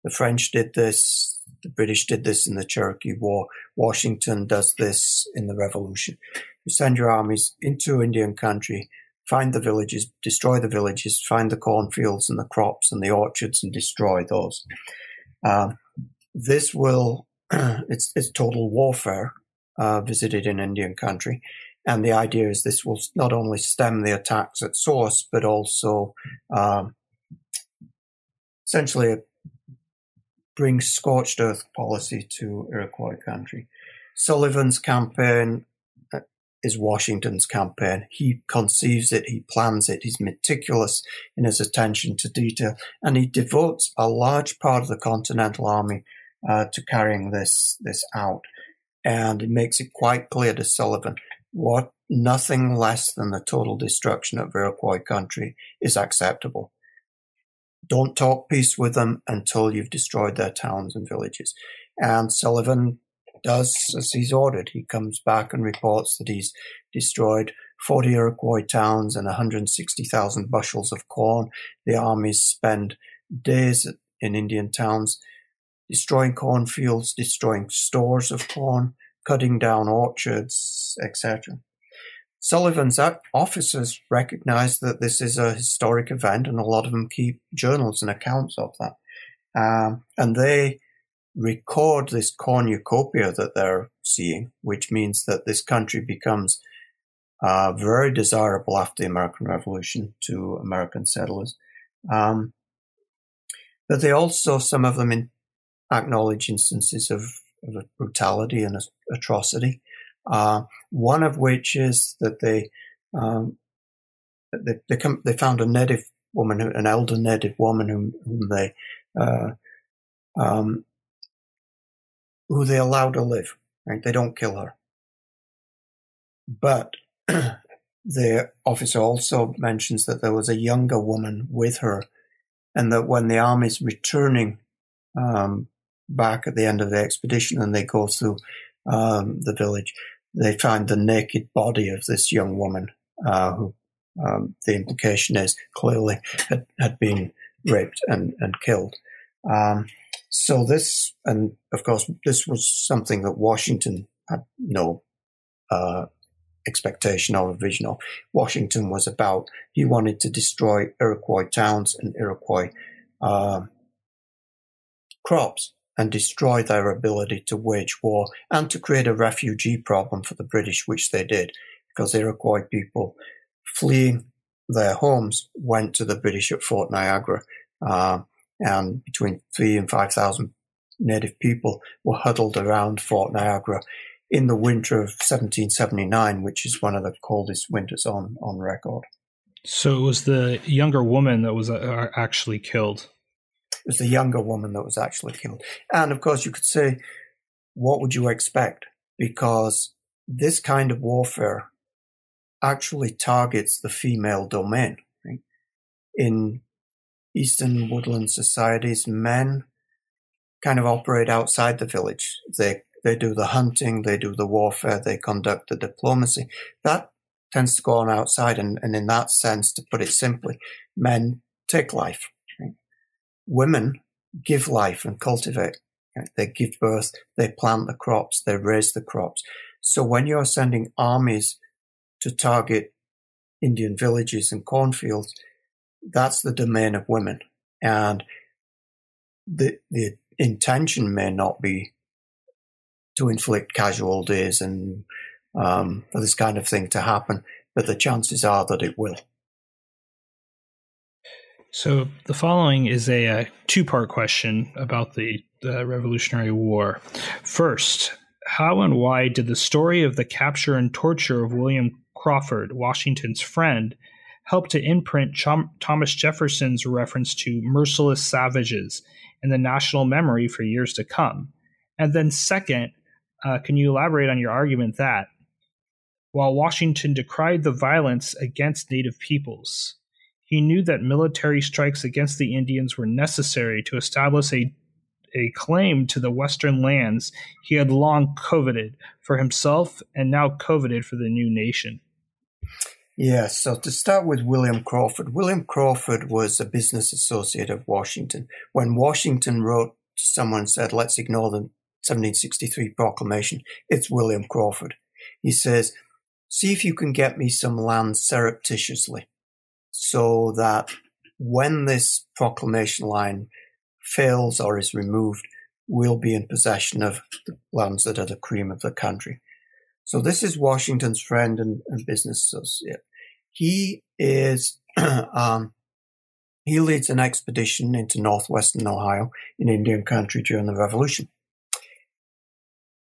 The French did this, the British did this in the Cherokee War, Washington does this in the Revolution. You send your armies into Indian country, find the villages, destroy the villages, find the cornfields and the crops and the orchards and destroy those. Uh, this will, it's, it's total warfare uh, visited in Indian country. And the idea is this will not only stem the attacks at source, but also um, essentially bring scorched earth policy to Iroquois country. Sullivan's campaign uh, is Washington's campaign. He conceives it, he plans it, he's meticulous in his attention to detail, and he devotes a large part of the Continental Army uh, to carrying this this out. And it makes it quite clear to Sullivan what nothing less than the total destruction of Iroquois country is acceptable. Don't talk peace with them until you've destroyed their towns and villages. And Sullivan does as he's ordered. He comes back and reports that he's destroyed 40 Iroquois towns and 160,000 bushels of corn. The armies spend days in Indian towns destroying cornfields, destroying stores of corn, cutting down orchards, etc. Sullivan's officers recognize that this is a historic event, and a lot of them keep journals and accounts of that. Um, and they record this cornucopia that they're seeing, which means that this country becomes uh, very desirable after the American Revolution to American settlers. Um, but they also, some of them in, acknowledge instances of of brutality and atrocity. Uh, one of which is that they um, they they, come, they, found a native woman, an elder native woman whom, whom they uh, um, who they allow to live. Right, they don't kill her, but the officer also mentions that there was a younger woman with her, and that when the army's returning um, back at the end of the expedition and they go through um, the village, they find the naked body of this young woman uh, who um, the implication is clearly had, had been raped and, and killed. Um, so this, and of course, this was something that Washington had no uh, expectation or vision of. Washington was about, he wanted to destroy Iroquois towns and Iroquois uh, crops and destroy their ability to wage war and to create a refugee problem for the British, which they did, because Iroquois people fleeing their homes went to the British at Fort Niagara. Uh, and between three and 5,000 native people were huddled around Fort Niagara in the winter of 1779, which is one of the coldest winters on, on record. So it was the younger woman that was uh, actually killed. It was the younger woman that was actually killed. And of course, you could say, what would you expect? Because this kind of warfare actually targets the female domain. Right? In Eastern woodland societies, men kind of operate outside the village. They they do the hunting, they do the warfare, they conduct the diplomacy. That tends to go on outside, and, and in that sense, to put it simply, men take life women give life and cultivate. They give birth, they plant the crops, they raise the crops. So when you're sending armies to target Indian villages and cornfields, that's the domain of women. And the, the intention may not be to inflict casualties and um, for this kind of thing to happen, but the chances are that it will. So the following is a, a two-part question about the, the Revolutionary War. First, how and why did the story of the capture and torture of William Crawford, Washington's friend, help to imprint Chom- Thomas Jefferson's reference to merciless savages in the national memory for years to come. And then, second, uh, can you elaborate on your argument that while Washington decried the violence against Native peoples, he knew that military strikes against the Indians were necessary to establish a a claim to the western lands he had long coveted for himself and now coveted for the new nation. Yes, so to start with William Crawford, William Crawford was a business associate of Washington. When Washington wrote to someone said, let's ignore the 1763 proclamation, it's William Crawford. He says, see if you can get me some land surreptitiously so that when this proclamation line fails or is removed, we'll be in possession of the lands that are the cream of the country. So this is Washington's friend and, and business associate. He is, um, he leads an expedition into northwestern Ohio in Indian country during the Revolution.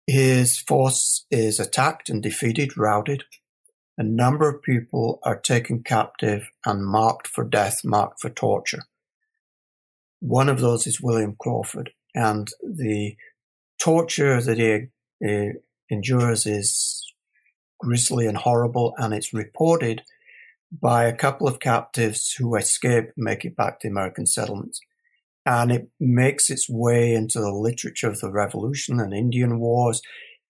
His force is attacked and defeated, routed. A number of people are taken captive and marked for death, marked for torture. One of those is William Crawford, and the torture that he uh, endures is grisly and horrible, and it's reported by a couple of captives who escape and make it back to American settlements. And it makes its way into the literature of the Revolution and Indian Wars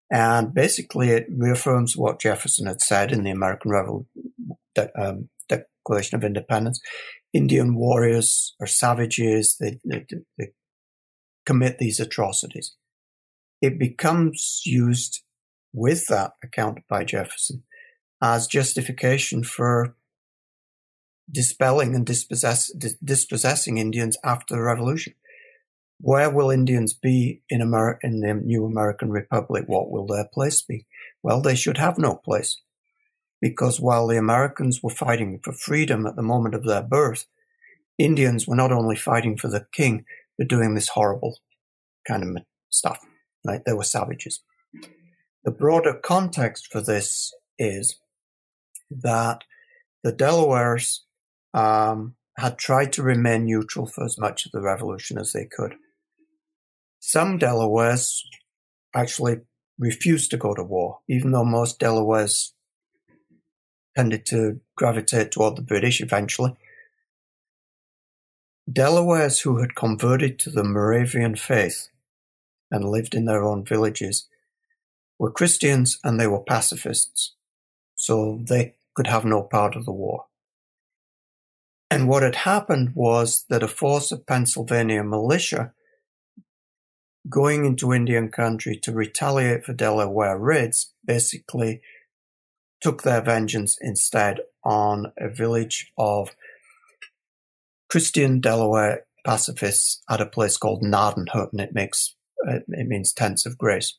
and basically, it reaffirms what Jefferson had said in the American Revolution, um, Declaration of Independence. Indian warriors are savages. They, they, they commit these atrocities. It becomes used with that account by Jefferson as justification for dispelling and dispossess, dispossessing Indians after the revolution. Where will Indians be in, in the new American Republic? What will their place be? Well, they should have no place. Because while the Americans were fighting for freedom at the moment of their birth, Indians were not only fighting for the king, but doing this horrible kind of stuff. Right? They were savages. The broader context for this is that the Delawares um, had tried to remain neutral for as much of the revolution as they could. Some Delawares actually refused to go to war, even though most Delawares tended to gravitate toward the British eventually. Delawares who had converted to the Moravian faith and lived in their own villages were Christians and they were pacifists, so they could have no part of the war. And what had happened was that a force of Pennsylvania militia going into Indian country to retaliate for Delaware raids basically took their vengeance instead on a village of Christian Delaware pacifists at a place called Gnadenhut, and it makes uh, it means tents of grace.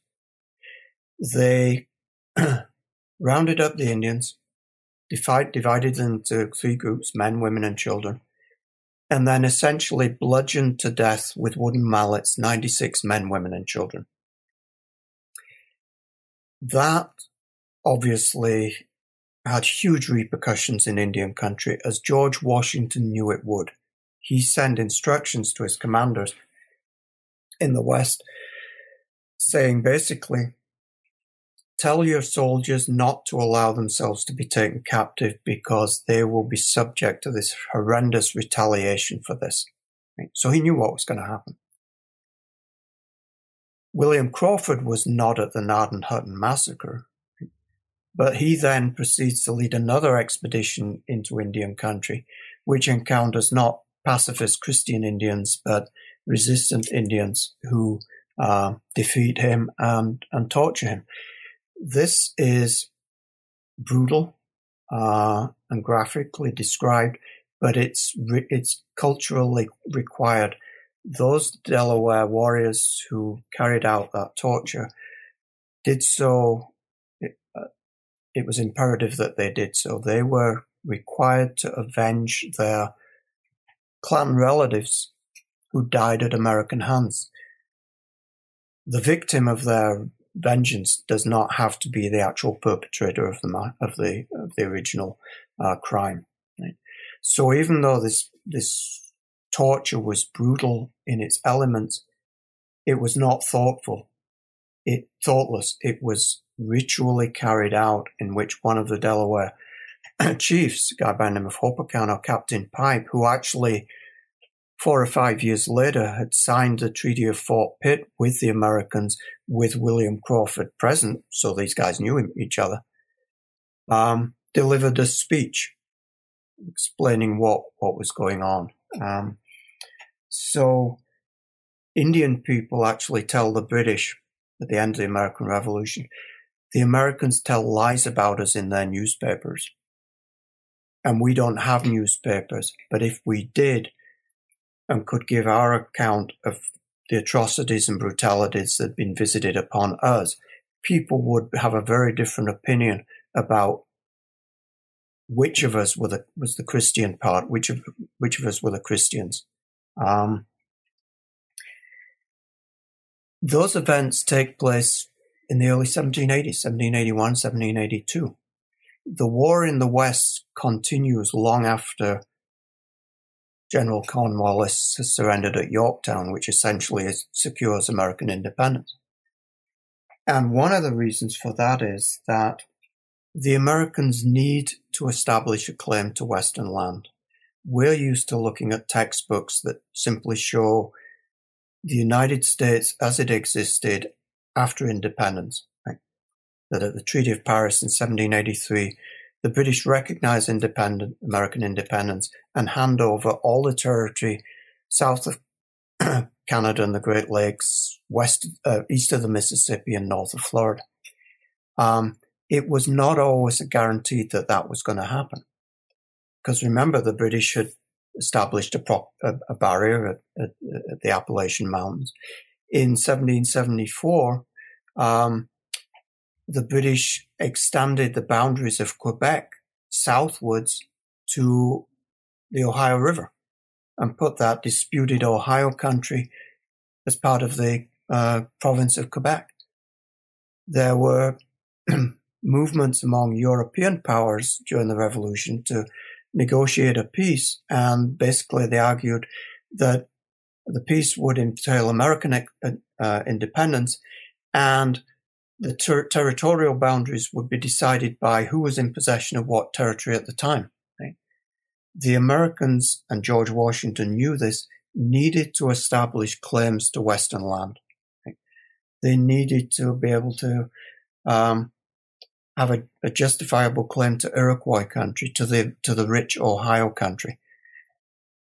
They rounded up the Indians, divide, divided them into three groups: men, women, and children and then essentially bludgeoned to death with wooden mallets 96 men, women, and children. That obviously had huge repercussions in Indian country, as George Washington knew it would. He sent instructions to his commanders in the West saying basically, Tell your soldiers not to allow themselves to be taken captive because they will be subject to this horrendous retaliation for this. So he knew what was going to happen. William Crawford was not at the Gnadenhutten massacre, but he then proceeds to lead another expedition into Indian country, which encounters not pacifist Christian Indians, but resistant Indians who uh, defeat him and, and torture him. This is brutal uh, and graphically described, but it's re- it's culturally required. Those Delaware warriors who carried out that torture did so. It, uh, it was imperative that they did so. They were required to avenge their clan relatives who died at American hands. The victim of their vengeance does not have to be the actual perpetrator of the of the of the original uh, crime. Right? So even though this this torture was brutal in its elements, it was not thoughtful. It thoughtless. It was ritually carried out in which one of the Delaware chiefs, a guy by the name of Hopacana, Captain Pipe, who actually four or five years later had signed the Treaty of Fort Pitt with the Americans with William Crawford present, so these guys knew each other, um, delivered a speech explaining what, what was going on. Um, so Indian people actually tell the British at the end of the American Revolution, the Americans tell lies about us in their newspapers. And we don't have newspapers. But if we did and could give our account of the atrocities and brutalities that had been visited upon us, people would have a very different opinion about which of us were the, was the Christian part, which of, which of us were the Christians. Um, those events take place in the early 1780s, 1781, 1782. The war in the West continues long after General Cornwallis has surrendered at Yorktown, which essentially secures American independence. And one of the reasons for that is that the Americans need to establish a claim to Western land. We're used to looking at textbooks that simply show the United States as it existed after independence. Right? That at the Treaty of Paris in 1783, the British recognize independent American independence and hand over all the territory south of Canada and the Great Lakes, west, uh, east of the Mississippi, and north of Florida. Um, it was not always a guaranteed that that was going to happen, because remember the British had established a, a, a barrier at, at, at, the Appalachian Mountains. In 1774, um, the British extended the boundaries of Quebec southwards to the Ohio River and put that disputed Ohio country as part of the uh, province of Quebec. There were movements among European powers during the revolution to negotiate a peace. And basically, they argued that the peace would entail American uh, uh, independence and the ter- territorial boundaries would be decided by who was in possession of what territory at the time. The Americans and George Washington knew this, needed to establish claims to Western land. They needed to be able to um, have a, a justifiable claim to Iroquois country, to the to the rich Ohio country.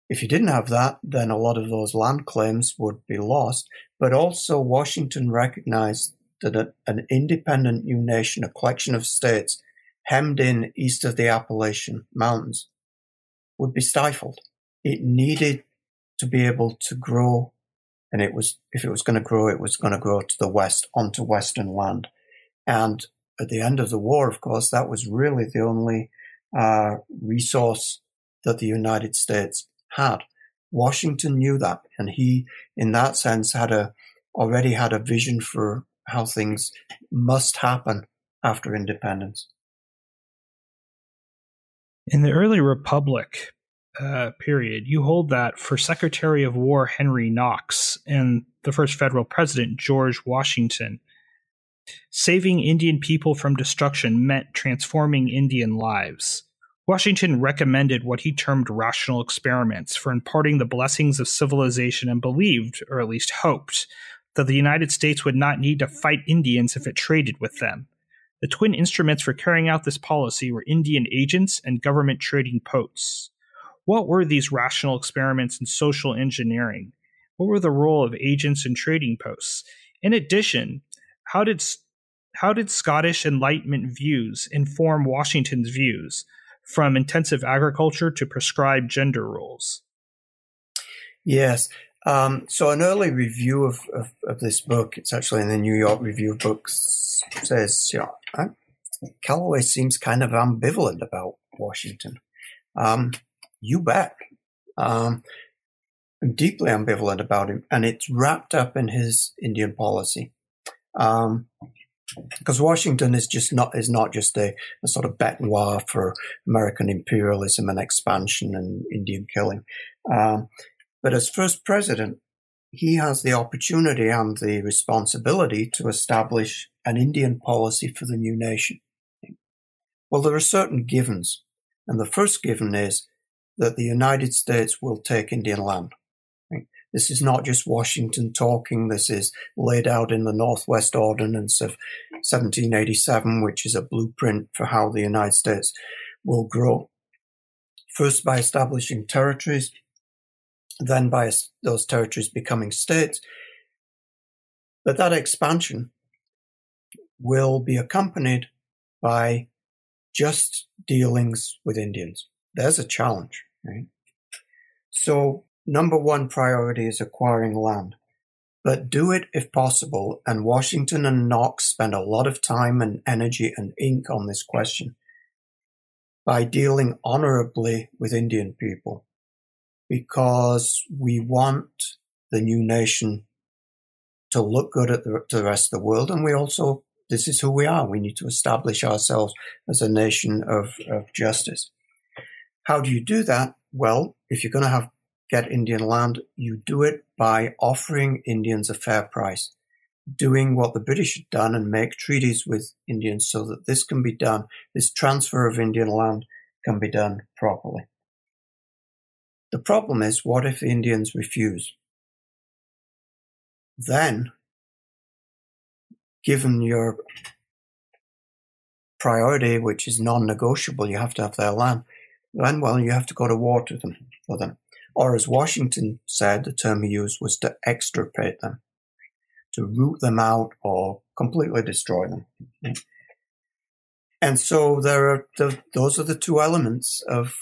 If you didn't have that, then a lot of those land claims would be lost. But also, Washington recognized that an independent new nation, a collection of states hemmed in east of the Appalachian Mountains, would be stifled. It needed to be able to grow, and it was if it was going to grow, it was going to grow to the west onto Western land. And at the end of the war, of course, that was really the only uh, resource that the United States had. Washington knew that, and he, in that sense, had a already had a vision for how things must happen after independence. In the early republic uh, period, you hold that for Secretary of War Henry Knox and the first federal president George Washington, Saving Indian people from destruction meant transforming Indian lives. Washington recommended what he termed rational experiments for imparting the blessings of civilization and believed, or at least hoped, that the United States would not need to fight Indians if it traded with them. The twin instruments for carrying out this policy were Indian agents and government trading posts. What were these rational experiments in social engineering? What were the role of agents and trading posts? In addition, how did how did Scottish Enlightenment views inform Washington's views, from intensive agriculture to prescribed gender roles? Yes. Um, so, an early review of, of, of, this book, it's actually in the New York Review of Books, says, you know, Calloway seems kind of ambivalent about Washington. Um, you bet. Um, I'm deeply ambivalent about him, and it's wrapped up in his Indian policy. Um, because Washington is just not is not just a, a, sort of bête for American imperialism and expansion and Indian killing. But as first president, he has the opportunity and the responsibility to establish an Indian policy for the new nation. Well, there are certain givens, and the first given is that the United States will take Indian land. This is not just Washington talking. This is laid out in the Northwest Ordinance of 1787, which is a blueprint for how the United States will grow. First by establishing territories, then by those territories becoming states. But that expansion will be accompanied by just dealings with Indians. There's a challenge, right? So number one priority is acquiring land. But do it if possible, and Washington and Knox spend a lot of time and energy and ink on this question by dealing honorably with Indian people because we want the new nation to look good at the, to the rest of the world. And we also, this is who we are. We need to establish ourselves as a nation of, of justice. How do you do that? Well, if you're going to have get Indian land, you do it by offering Indians a fair price, doing what the British had done and make treaties with Indians so that this can be done, this transfer of Indian land can be done properly. The problem is, what if the Indians refuse? Then, given your priority, which is non-negotiable, you have to have their land, then, well, you have to go to war to them, for them. Or as Washington said, the term he used was to extirpate them, to root them out or completely destroy them. And so there are the, those are the two elements of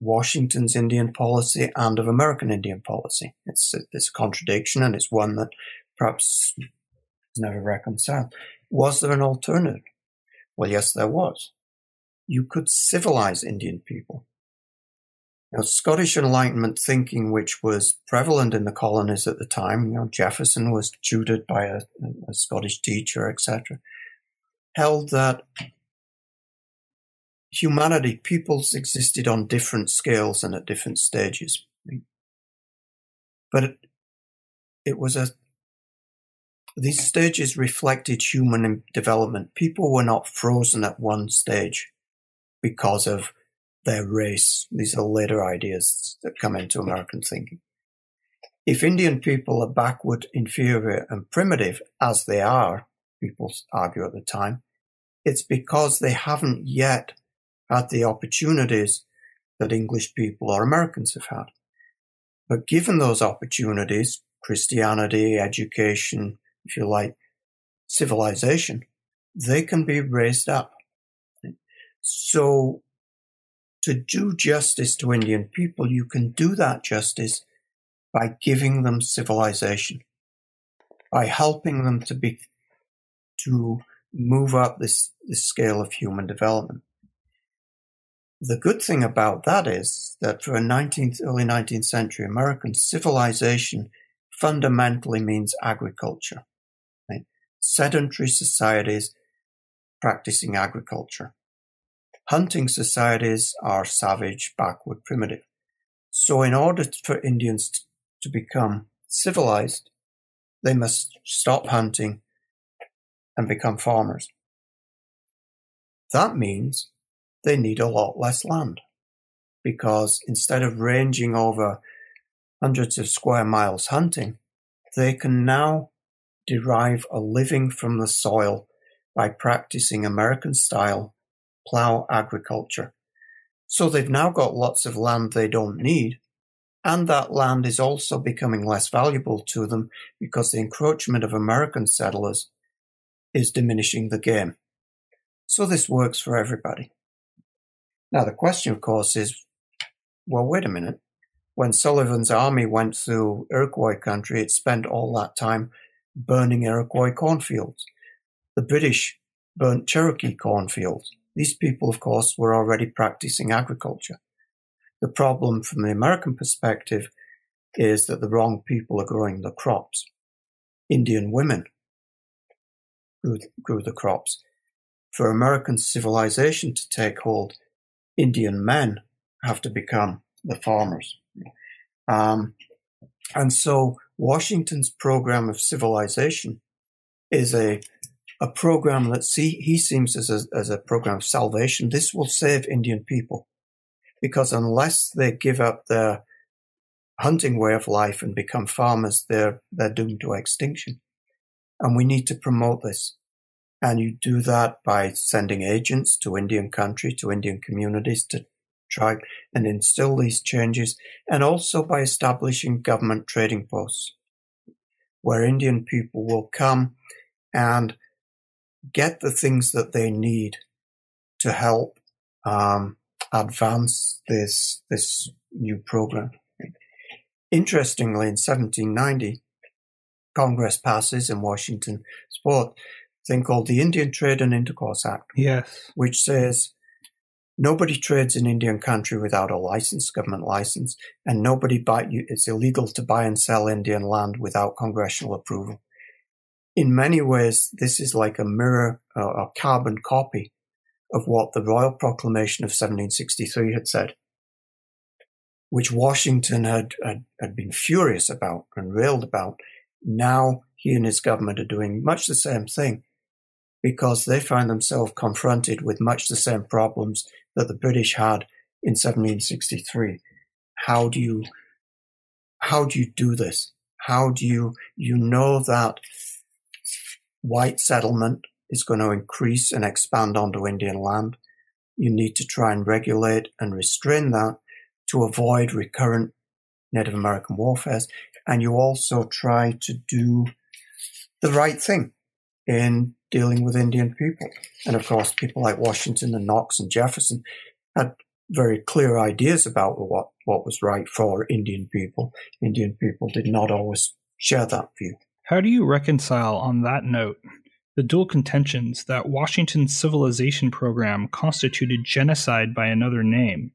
Washington's Indian policy and of American Indian policy. It's a, it's a contradiction and it's one that perhaps is never reconciled. Was there an alternative? Well, yes, there was. You could civilize Indian people. Now, Scottish Enlightenment thinking, which was prevalent in the colonies at the time, you know, Jefferson was tutored by a, a Scottish teacher, etc., held that humanity, peoples existed on different scales and at different stages. But it, was a, these stages reflected human development. People were not frozen at one stage because of their race. These are later ideas that come into American thinking. If Indian people are backward, inferior, and primitive, as they are, people argue at the time, it's because they haven't yet had the opportunities that English people or Americans have had. But given those opportunities, Christianity, education, if you like, civilization, they can be raised up. So to do justice to Indian people, you can do that justice by giving them civilization, by helping them to be, to move up this, this scale of human development. The good thing about that is that for a 19th, early 19th century American, civilization fundamentally means agriculture. Right? Sedentary societies practicing agriculture. Hunting societies are savage, backward, primitive. So in order for Indians to become civilized, they must stop hunting and become farmers. That means they need a lot less land because instead of ranging over hundreds of square miles hunting, they can now derive a living from the soil by practicing American style plough agriculture. So they've now got lots of land they don't need. And that land is also becoming less valuable to them because the encroachment of American settlers is diminishing the game. So this works for everybody. Now, the question, of course, is well, wait a minute. When Sullivan's army went through Iroquois country, it spent all that time burning Iroquois cornfields. The British burnt Cherokee cornfields. These people, of course, were already practicing agriculture. The problem from the American perspective is that the wrong people are growing the crops. Indian women grew, grew the crops. For American civilization to take hold, Indian men have to become the farmers. Um, and so Washington's program of civilization is a a program that see, he seems as a, as a program of salvation. This will save Indian people because unless they give up their hunting way of life and become farmers, they're, they're doomed to extinction. And we need to promote this. And you do that by sending agents to Indian country, to Indian communities to try and instill these changes, and also by establishing government trading posts where Indian people will come and get the things that they need to help um, advance this this new program. Interestingly, in 1790, Congress passes in Washington support thing called the Indian Trade and Intercourse Act. Yes. Which says nobody trades in Indian country without a license, government license, and nobody buy you it's illegal to buy and sell Indian land without congressional approval in many ways, this is like a mirror, a carbon copy of what the Royal Proclamation of 1763 had said, which Washington had, had, had been furious about and railed about. Now he and his government are doing much the same thing because they find themselves confronted with much the same problems that the British had in 1763. How do you, how do you do this? How do you, you know that white settlement is going to increase and expand onto Indian land. You need to try and regulate and restrain that to avoid recurrent Native American warfare. And you also try to do the right thing in dealing with Indian people. And of course, people like Washington and Knox and Jefferson had very clear ideas about what, what was right for Indian people. Indian people did not always share that view. How do you reconcile, on that note, the dual contentions that Washington's civilization program constituted genocide by another name?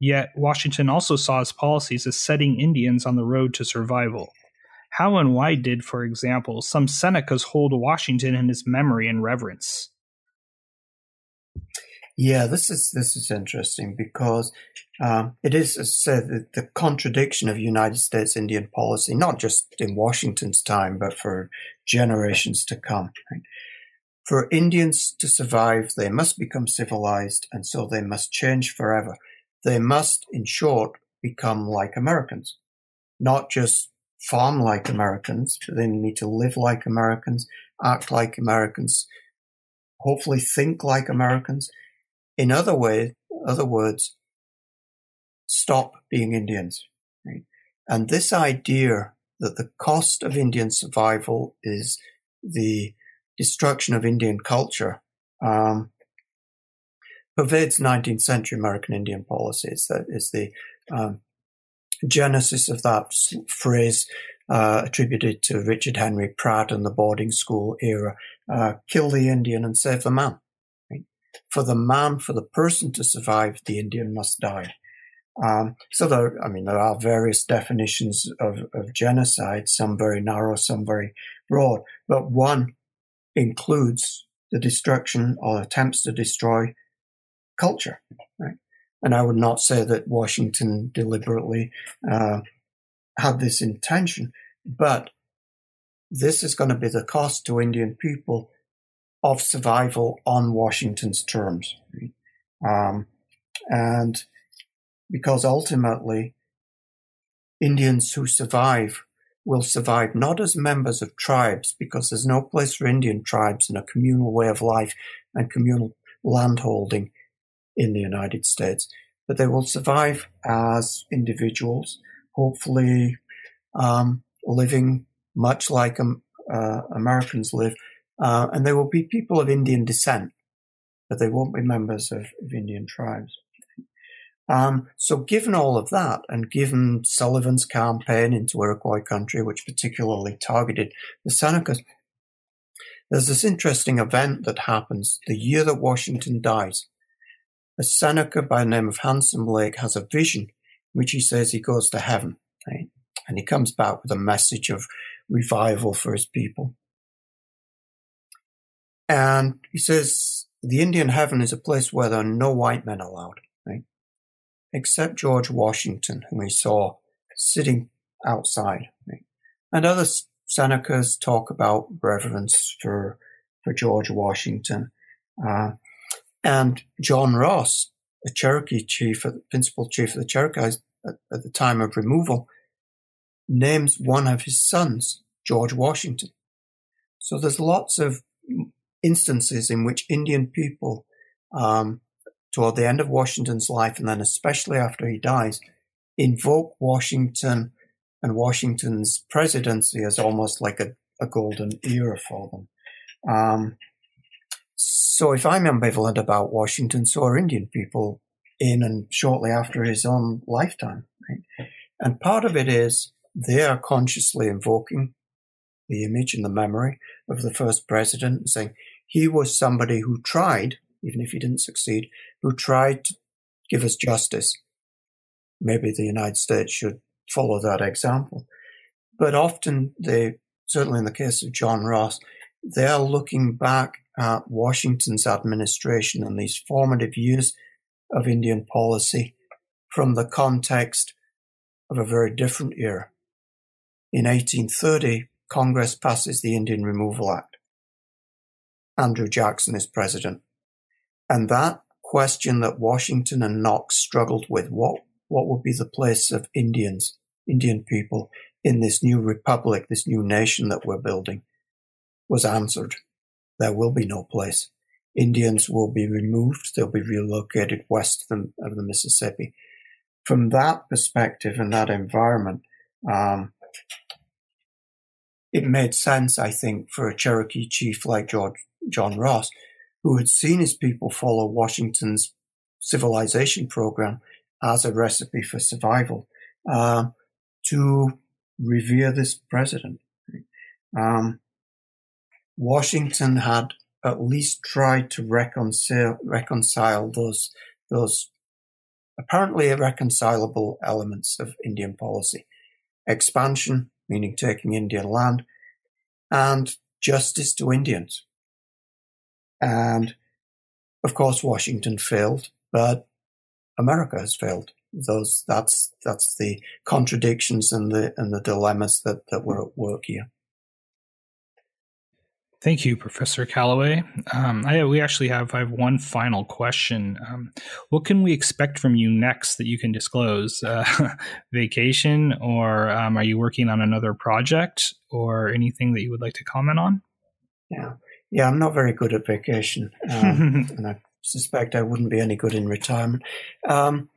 Yet, Washington also saw his policies as setting Indians on the road to survival. How and why did, for example, some Senecas hold Washington in his memory and reverence? Yeah, this is this is interesting because um, it is, as said, the, the, contradiction of United States Indian policy, not just in Washington's time, but for generations to come. Right? For Indians to survive, they must become civilized, and so they must change forever. They must, in short, become like Americans, not just farm like Americans, they need to live like Americans, act like Americans, hopefully think like Americans in other way, other words, stop being Indians. Right? And this idea that the cost of Indian survival is the destruction of Indian culture um, pervades 19th century American Indian policies. That is the um, genesis of that phrase uh, attributed to Richard Henry Pratt and the boarding school era: uh, "Kill the Indian and save the man." for the man, for the person to survive, the Indian must die. Um, so there, I mean, there are various definitions of, of genocide, some very narrow, some very broad, but one includes the destruction or attempts to destroy culture, right? And I would not say that Washington deliberately uh, had this intention, but this is going to be the cost to Indian people of survival on Washington's terms. Um, and because ultimately, Indians who survive will survive not as members of tribes, because there's no place for Indian tribes in a communal way of life and communal landholding in the United States, but they will survive as individuals, hopefully um, living much like um, uh, Americans live, uh, and they will be people of Indian descent, but they won't be members of, of Indian tribes. Um, so given all of that, and given Sullivan's campaign into Iroquois country, which particularly targeted the Senecas, there's this interesting event that happens the year that Washington dies. A Seneca by the name of Handsome Lake has a vision in which he says he goes to heaven, right? And he comes back with a message of revival for his people. And he says the Indian heaven is a place where there are no white men allowed, right? Except George Washington, whom he saw sitting outside. Right? And other Senecas talk about reverence for for George Washington. Uh, and John Ross, the Cherokee chief, principal chief of the Cherokees at, at the time of removal, names one of his sons, George Washington. So there's lots of instances in which Indian people, um, toward the end of Washington's life, and then especially after he dies, invoke Washington and Washington's presidency as almost like a, a golden era for them. Um, so if I'm ambivalent about Washington, so are Indian people in and shortly after his own lifetime. Right? And part of it is they are consciously invoking the image and the memory of the first president and saying he was somebody who tried, even if he didn't succeed, who tried to give us justice. Maybe the United States should follow that example. But often they, certainly in the case of John Ross, they're looking back at Washington's administration and these formative years of Indian policy from the context of a very different era. In 1830, Congress passes the Indian Removal Act. Andrew Jackson is president. And that question that Washington and Knox struggled with, what, what would be the place of Indians, Indian people in this new republic, this new nation that we're building, was answered. There will be no place. Indians will be removed. They'll be relocated west of the, Mississippi. From that perspective and that environment, um, it made sense, I think, for a Cherokee chief like George, John Ross, who had seen his people follow Washington's civilization program as a recipe for survival, uh, to revere this president. Um, Washington had at least tried to reconcile, reconcile those, those apparently irreconcilable elements of Indian policy. Expansion, meaning taking Indian land, and justice to Indians. And of course, Washington failed, but America has failed. Those that's that's the contradictions and the and the dilemmas that that were at work here. Thank you, Professor Calloway. Um, I, we actually have I have one final question. Um, what can we expect from you next that you can disclose? Uh, vacation, or um, are you working on another project, or anything that you would like to comment on? Yeah, yeah, I'm not very good at vacation, um, and I suspect I wouldn't be any good in retirement. Um,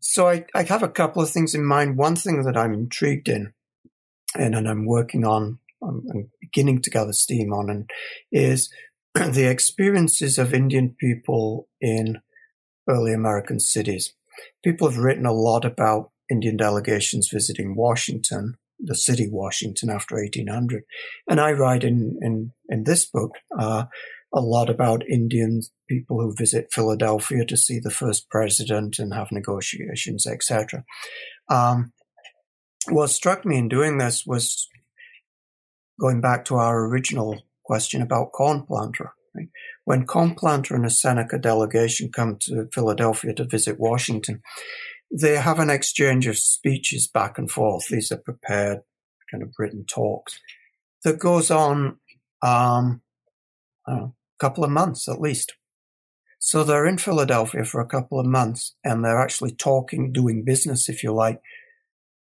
so I, I have a couple of things in mind. One thing that I'm intrigued in, and, and I'm working on I'm, I'm beginning to gather steam on, and is the experiences of Indian people in early American cities. People have written a lot about Indian delegations visiting Washington, the city Washington after 1800. And I write in, in, in this book uh, a lot about Indian people who visit Philadelphia to see the first president and have negotiations, etc. Um, what struck me in doing this was going back to our original question about Cornplanter. Right? When Cornplanter and a Seneca delegation come to Philadelphia to visit Washington, they have an exchange of speeches back and forth. These are prepared, kind of written talks that goes on um, a couple of months at least. So they're in Philadelphia for a couple of months and they're actually talking, doing business, if you like,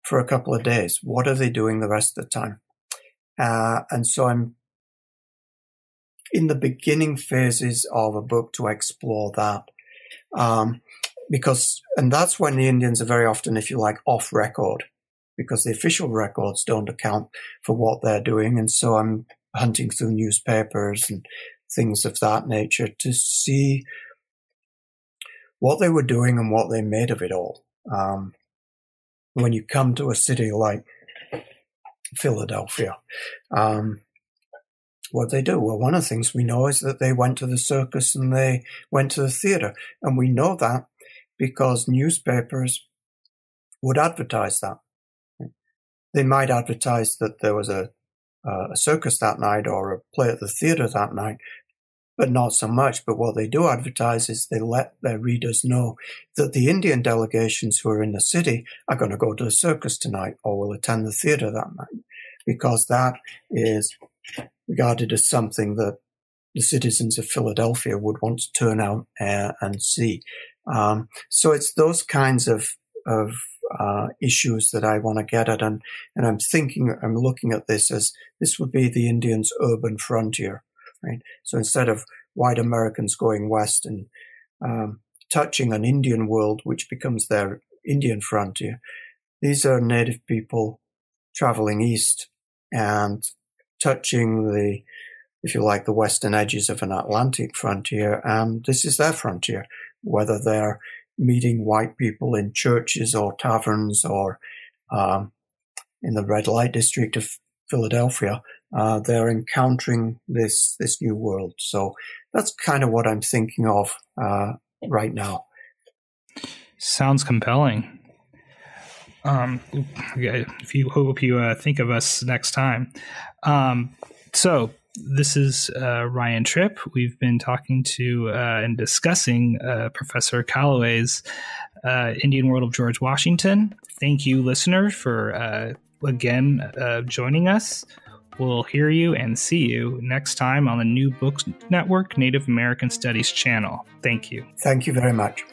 for a couple of days. What are they doing the rest of the time? Uh, and so I'm in the beginning phases of a book to explore that. Um, because, and that's when the Indians are very often, if you like, off record, because the official records don't account for what they're doing. And so I'm hunting through newspapers and things of that nature to see what they were doing and what they made of it all. Um, when you come to a city like Philadelphia. Um, what they do? Well, one of the things we know is that they went to the circus and they went to the theater. And we know that because newspapers would advertise that. They might advertise that there was a, a circus that night or a play at the theatre that night, but not so much. But what they do advertise is they let their readers know that the Indian delegations who are in the city are going to go to the circus tonight or will attend the theatre that night, because that is regarded as something that the citizens of Philadelphia would want to turn out uh, and see. Um, so it's those kinds of of uh, issues that I want to get at, and and I'm thinking, I'm looking at this as this would be the Indians' urban frontier, right? So instead of white Americans going west and um, touching an Indian world, which becomes their Indian frontier, these are native people traveling east and touching the, if you like, the western edges of an Atlantic frontier, and this is their frontier, whether they're meeting white people in churches or taverns or um, in the red light district of Philadelphia, uh, they're encountering this this new world. So that's kind of what I'm thinking of uh, right now. Sounds compelling. Um, if you hope you uh, think of us next time. Um, so this is uh, Ryan Tripp. We've been talking to uh, and discussing uh, Professor Calloway's uh, Indian World of George Washington. Thank you, listener, for uh, again uh, joining us. We'll hear you and see you next time on the New Books Network Native American Studies channel. Thank you. Thank you very much.